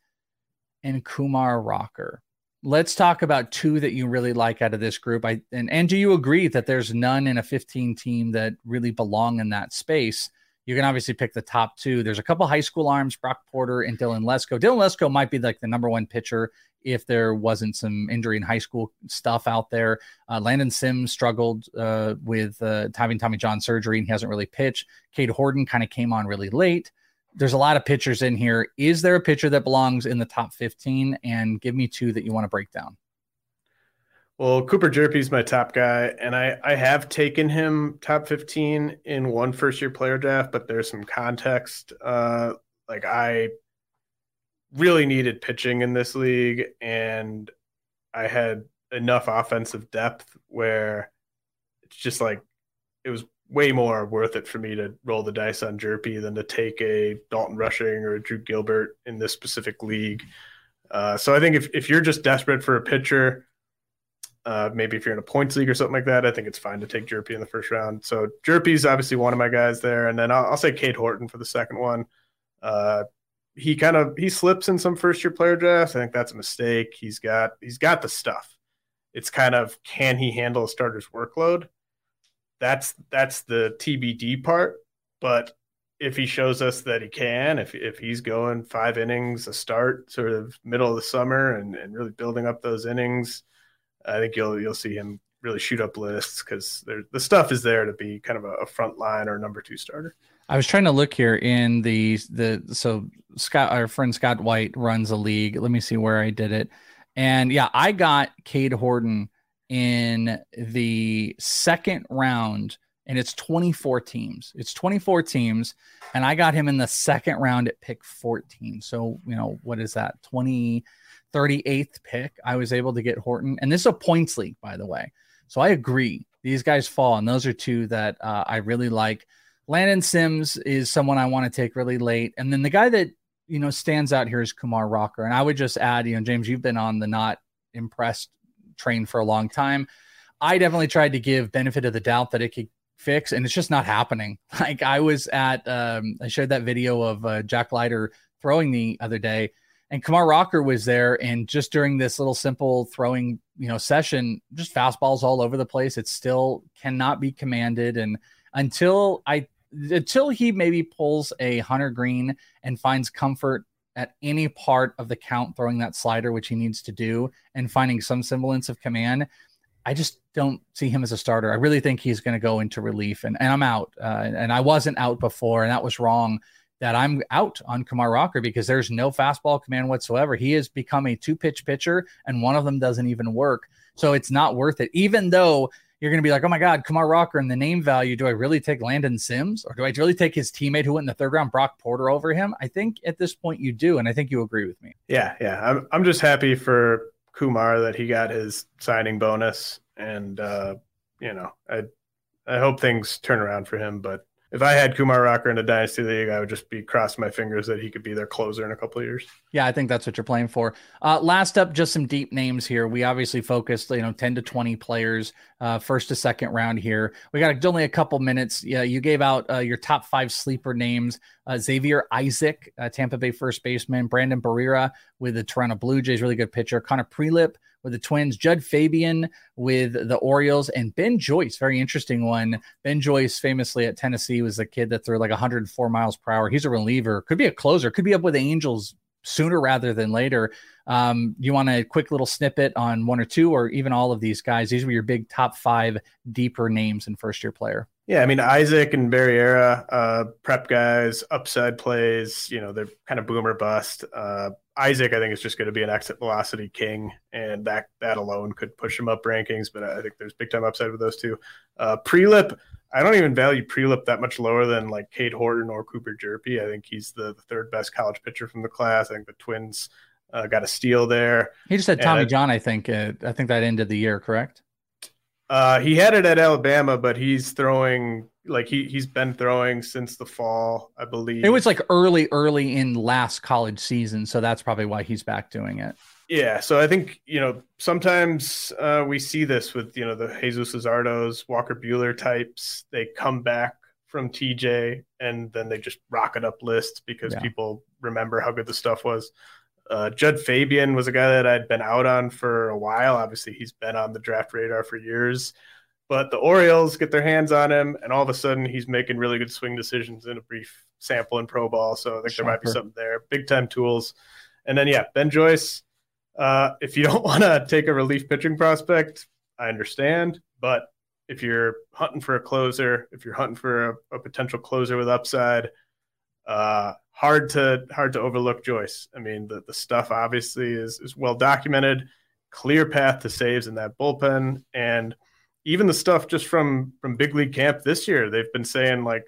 and Kumar Rocker. Let's talk about two that you really like out of this group. I and, and do you agree that there's none in a 15 team that really belong in that space? You can obviously pick the top two. There's a couple high school arms, Brock Porter and Dylan Lesko. Dylan Lesko might be like the number one pitcher if there wasn't some injury in high school stuff out there. Uh, Landon Sims struggled uh, with uh, having Tommy John surgery and he hasn't really pitched. Cade Horton kind of came on really late. There's a lot of pitchers in here. Is there a pitcher that belongs in the top 15? And give me two that you want to break down. Well, Cooper is my top guy, and I, I have taken him top 15 in one first year player draft, but there's some context. Uh, like I really needed pitching in this league, and I had enough offensive depth where it's just like it was way more worth it for me to roll the dice on Hjerpe than to take a Dalton Rushing or a Drew Gilbert in this specific league. Uh, so I think if, if you're just desperate for a pitcher, uh, maybe if you're in a points league or something like that, I think it's fine to take Hjerpe in the first round. So Hjerpe's obviously one of my guys there, and then I'll, I'll say Cade Horton for the second one. Uh, he kind of he slips in some first year player drafts. I think that's a mistake. He's got he's got the stuff. It's kind of can he handle a starter's workload? That's that's the TBD part. But if he shows us that he can, if if he's going five innings a start, sort of middle of the summer, and, and really building up those innings, I think you'll you'll see him really shoot up lists because the stuff is there to be kind of a, a front line or number two starter. I was trying to look here in the the so Scott our friend Scott White runs a league. Let me see where I did it. And yeah, I got Cade Horton in the second round and it's 24 teams. It's 24 teams and I got him in the second round at pick 14. So, you know, what is that? 20 38th pick. I was able to get Horton and this is a points league by the way. So I agree. These guys fall and those are two that uh, I really like. Landon Sims is someone I want to take really late. And then the guy that, you know, stands out here is Kumar Rocker. And I would just add, you know, James, you've been on the not impressed train for a long time. I definitely tried to give benefit of the doubt that it could fix, and it's just not happening. [LAUGHS] Like I was at, um, I shared that video of uh, Jack Leiter throwing the other day, and Kumar Rocker was there, and just during this little simple throwing, you know, session, just fastballs all over the place. It still cannot be commanded, and until I until he maybe pulls a Hunter Greene and finds comfort at any part of the count throwing that slider, which he needs to do, and finding some semblance of command, I just don't see him as a starter. I really think he's going to go into relief, and, and I'm out. Uh, and I wasn't out before, and that was wrong. That I'm out on Kumar Rocker because there's no fastball command whatsoever. He has become a two pitch pitcher, and one of them doesn't even work. So it's not worth it. Even though you're going to be like, oh my God, Kumar Rocker and the name value. Do I really take Landon Sims or do I really take his teammate who went in the third round, Brock Porter, over him? I think at this point you do. And I think you agree with me. Yeah. Yeah. I'm, I'm just happy for Kumar that he got his signing bonus. And, uh, you know, I, I hope things turn around for him, but if I had Kumar Rocker in a dynasty league, I would just be crossing my fingers that he could be their closer in a couple of years. Yeah, I think that's what you're playing for. Uh, last up, just some deep names here. We obviously focused, you know, 10 to 20 players, uh, first to second round here. We got only a couple minutes. Yeah, you gave out uh, your top five sleeper names: uh, Xavier Isaac, uh, Tampa Bay first baseman; Brandon Barriera with the Toronto Blue Jays, really good pitcher; Connor Prielipp with the Twins, Jud Fabian with the Orioles, and Ben Joyce. Very interesting one. Ben Joyce, famously at Tennessee, was a kid that threw like 104 miles per hour. He's a reliever, could be a closer, could be up with the Angels sooner rather than later. Um, you want a quick little snippet on one or two, or even all of these guys? These were your big top five deeper names in first year player. Yeah, I mean Isaac and Barriera, uh, prep guys, upside plays. You know, they're kind of boomer bust. Uh, Isaac, I think, is just going to be an exit velocity king, and that that alone could push him up rankings. But I think there's big time upside with those two. Uh, Prielipp, I don't even value Prielipp that much lower than like Cade Horton or Cooper Hjerpe. I think he's the, the, third best college pitcher from the class. I think the Twins uh, got a steal there. He just had Tommy John, I think. Uh, I think that ended the year, correct? Uh, he had it at Alabama, but he's throwing like he he's been throwing since the fall, I believe. It was like early, early in last college season, so that's probably why he's back doing it. Yeah, so I think you know sometimes uh, we see this with you know the Jesus Luzardos, Walker Buehler types. They come back from TJ and then they just rocket up lists because yeah. people remember how good the stuff was. Uh, Jud Fabian was a guy that I'd been out on for a while. Obviously, he's been on the draft radar for years. But the Orioles get their hands on him, and all of a sudden he's making really good swing decisions in a brief sample in pro ball. So I think there might be something there. Big time tools. And then, yeah, Ben Joyce. Uh, if you [LAUGHS] don't want to take a relief pitching prospect, I understand. But if you're hunting for a closer, if you're hunting for a, a potential closer with upside, uh, hard to hard to overlook Joyce. I mean, the, the stuff obviously is is well documented, clear path to saves in that bullpen, and even the stuff just from from big league camp this year, they've been saying like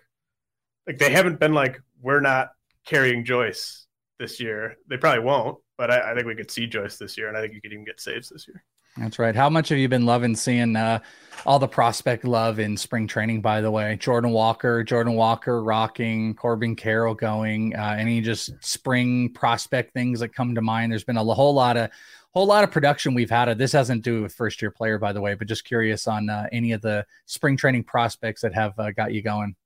like they haven't been like we're not carrying Joyce this year. They probably won't, but I, I think we could see Joyce this year, and I think you could even get saves this year. That's right. How much have you been loving seeing uh, all the prospect love in spring training? By the way, Jordan Walker, Jordan Walker rocking, Corbin Carroll going. Uh, any just spring prospect things that come to mind? There's been a whole lot of whole lot of production we've had. This hasn't to do with first year player, by the way, but just curious on uh, any of the spring training prospects that have uh, got you going.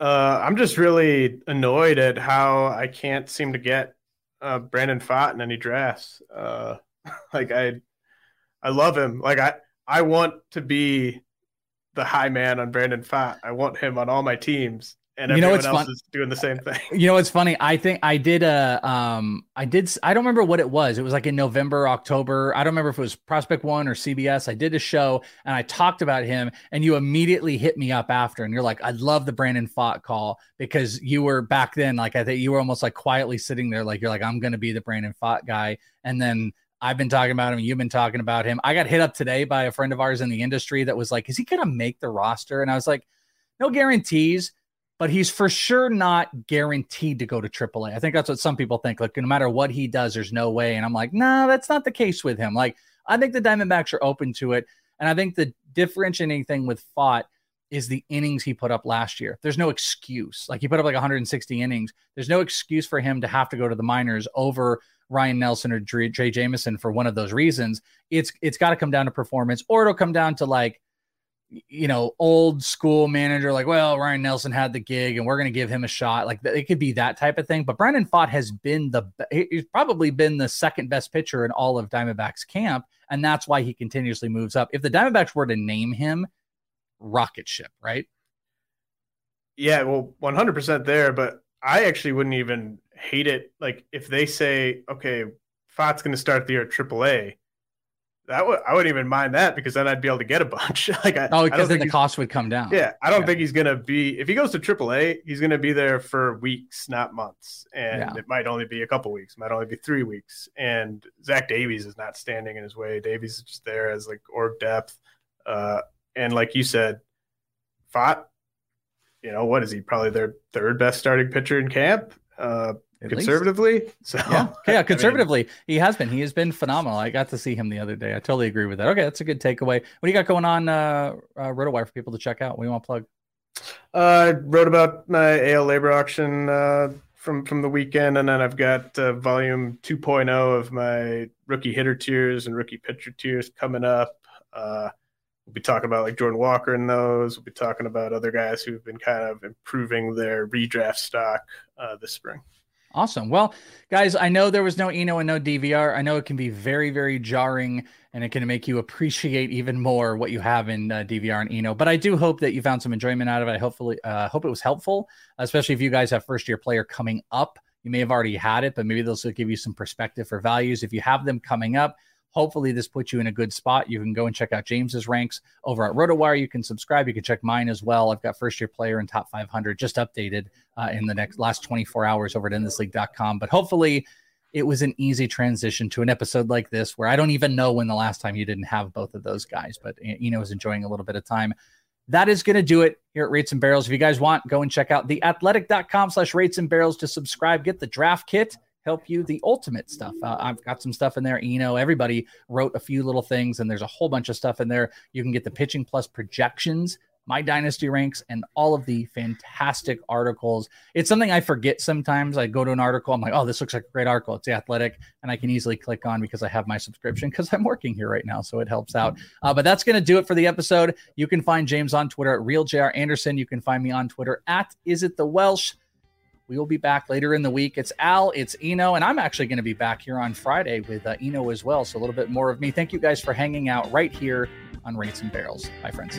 Uh, I'm just really annoyed at how I can't seem to get uh, Brandon Pfaadt in any drafts. Uh, [LAUGHS] like I I love him. Like I, I want to be the high man on Brandon Pfaadt. I want him on all my teams. And you know what's else fun- is doing the same thing. You know what's funny? I think I did a um I did I don't remember what it was. It was like in November, October. I don't remember if it was Prospect One or CBS. I did a show and I talked about him, and you immediately hit me up after, and you're like, I love the Brandon Pfaadt call because you were back then, like I think you were almost like quietly sitting there, like you're like, I'm gonna be the Brandon Pfaadt guy. And then I've been talking about him. You've been talking about him. I got hit up today by a friend of ours in the industry that was like, "Is he going to make the roster?" And I was like, "No guarantees, but he's for sure not guaranteed to go to AAA." I think that's what some people think. Like, no matter what he does, there's no way. And I'm like, "No, that's not the case with him." Like, I think the Diamondbacks are open to it, and I think the differentiating thing with Pfaadt is the innings he put up last year. There's no excuse. Like he put up like 160 innings. There's no excuse for him to have to go to the minors over Ryne Nelson or Drey, Drey Jameson for one of those reasons. It's it's got to come down to performance, or it'll come down to like you know old school manager like well Ryne Nelson had the gig and we're going to give him a shot. Like it could be that type of thing. But Brandon Pfaadt has been the he's probably been the second best pitcher in all of Diamondbacks camp and that's why he continuously moves up. If the Diamondbacks were to name him rocket ship right? Yeah well 100% there but I actually wouldn't even hate it. Like if they say, okay, Pfaadt's going to start the year at AAA, that would I wouldn't even mind that because then I'd be able to get a bunch. [LAUGHS] like I, oh, because then the cost would come down. Yeah, I don't yeah. think he's going to be. If he goes to AAA, he's going to be there for weeks, not months, and yeah. it might only be a couple weeks, might only be three weeks. And Zach Davies is not standing in his way. Davies is just there as like or depth, uh, and like you said, Pfaadt. You know what is he? Probably their third best starting pitcher in camp. Uh, at conservatively. Least. So yeah, yeah, conservatively, [LAUGHS] I mean, he has been. He has been phenomenal. I got to see him the other day. I totally agree with that. Okay, that's a good takeaway. What do you got going on, uh, uh RotoWire for people to check out? What do you want to plug? Uh, I wrote about my AL LABR auction uh, from from the weekend, and then I've got uh, volume 2.0 of my rookie hitter tiers and rookie pitcher tiers coming up. Uh, we'll be talking about like Jordan Walker in those. We'll be talking about other guys who've been kind of improving their redraft stock uh, this spring. Awesome. Well, guys, I know there was no Eno and no DVR. I know it can be very, very jarring and it can make you appreciate even more what you have in uh, DVR and Eno. But I do hope that you found some enjoyment out of it. I hopefully uh, hope it was helpful, especially if you guys have first year player coming up You may have already had it, but maybe this will give you some perspective for values. If you have them coming up, hopefully this puts you in a good spot. You can go and check out James's ranks over at RotoWire. You can subscribe. You can check mine as well. I've got first year player and top 500 just updated uh, in the next last 24 hours over at endthisleague.com. But hopefully it was an easy transition to an episode like this where I don't even know when the last time you didn't have both of those guys, but Eno is enjoying a little bit of time. That is going to do it here at Rates and Barrels. If you guys want, go and check out theathletic.com slash rates and barrels to subscribe, get the draft kit help you the ultimate stuff. Uh, I've got some stuff in there. You know, everybody wrote a few little things, and there's a whole bunch of stuff in there. You can get the pitching plus projections, my dynasty ranks, and all of the fantastic articles. It's something I forget sometimes. I go to an article, I'm like, oh, this looks like a great article. It's the athletic, and I can easily click on because I have my subscription because I'm working here right now. So it helps out. Uh, but that's going to do it for the episode. You can find James on Twitter at RealJR Anderson. You can find me on Twitter at Is It The Welsh. We will be back later in the week. It's Al, it's Eno, and I'm actually going to be back here on Friday with uh, Eno as well. So a little bit more of me. Thank you guys for hanging out right here on Rates and Barrels. Bye, friends.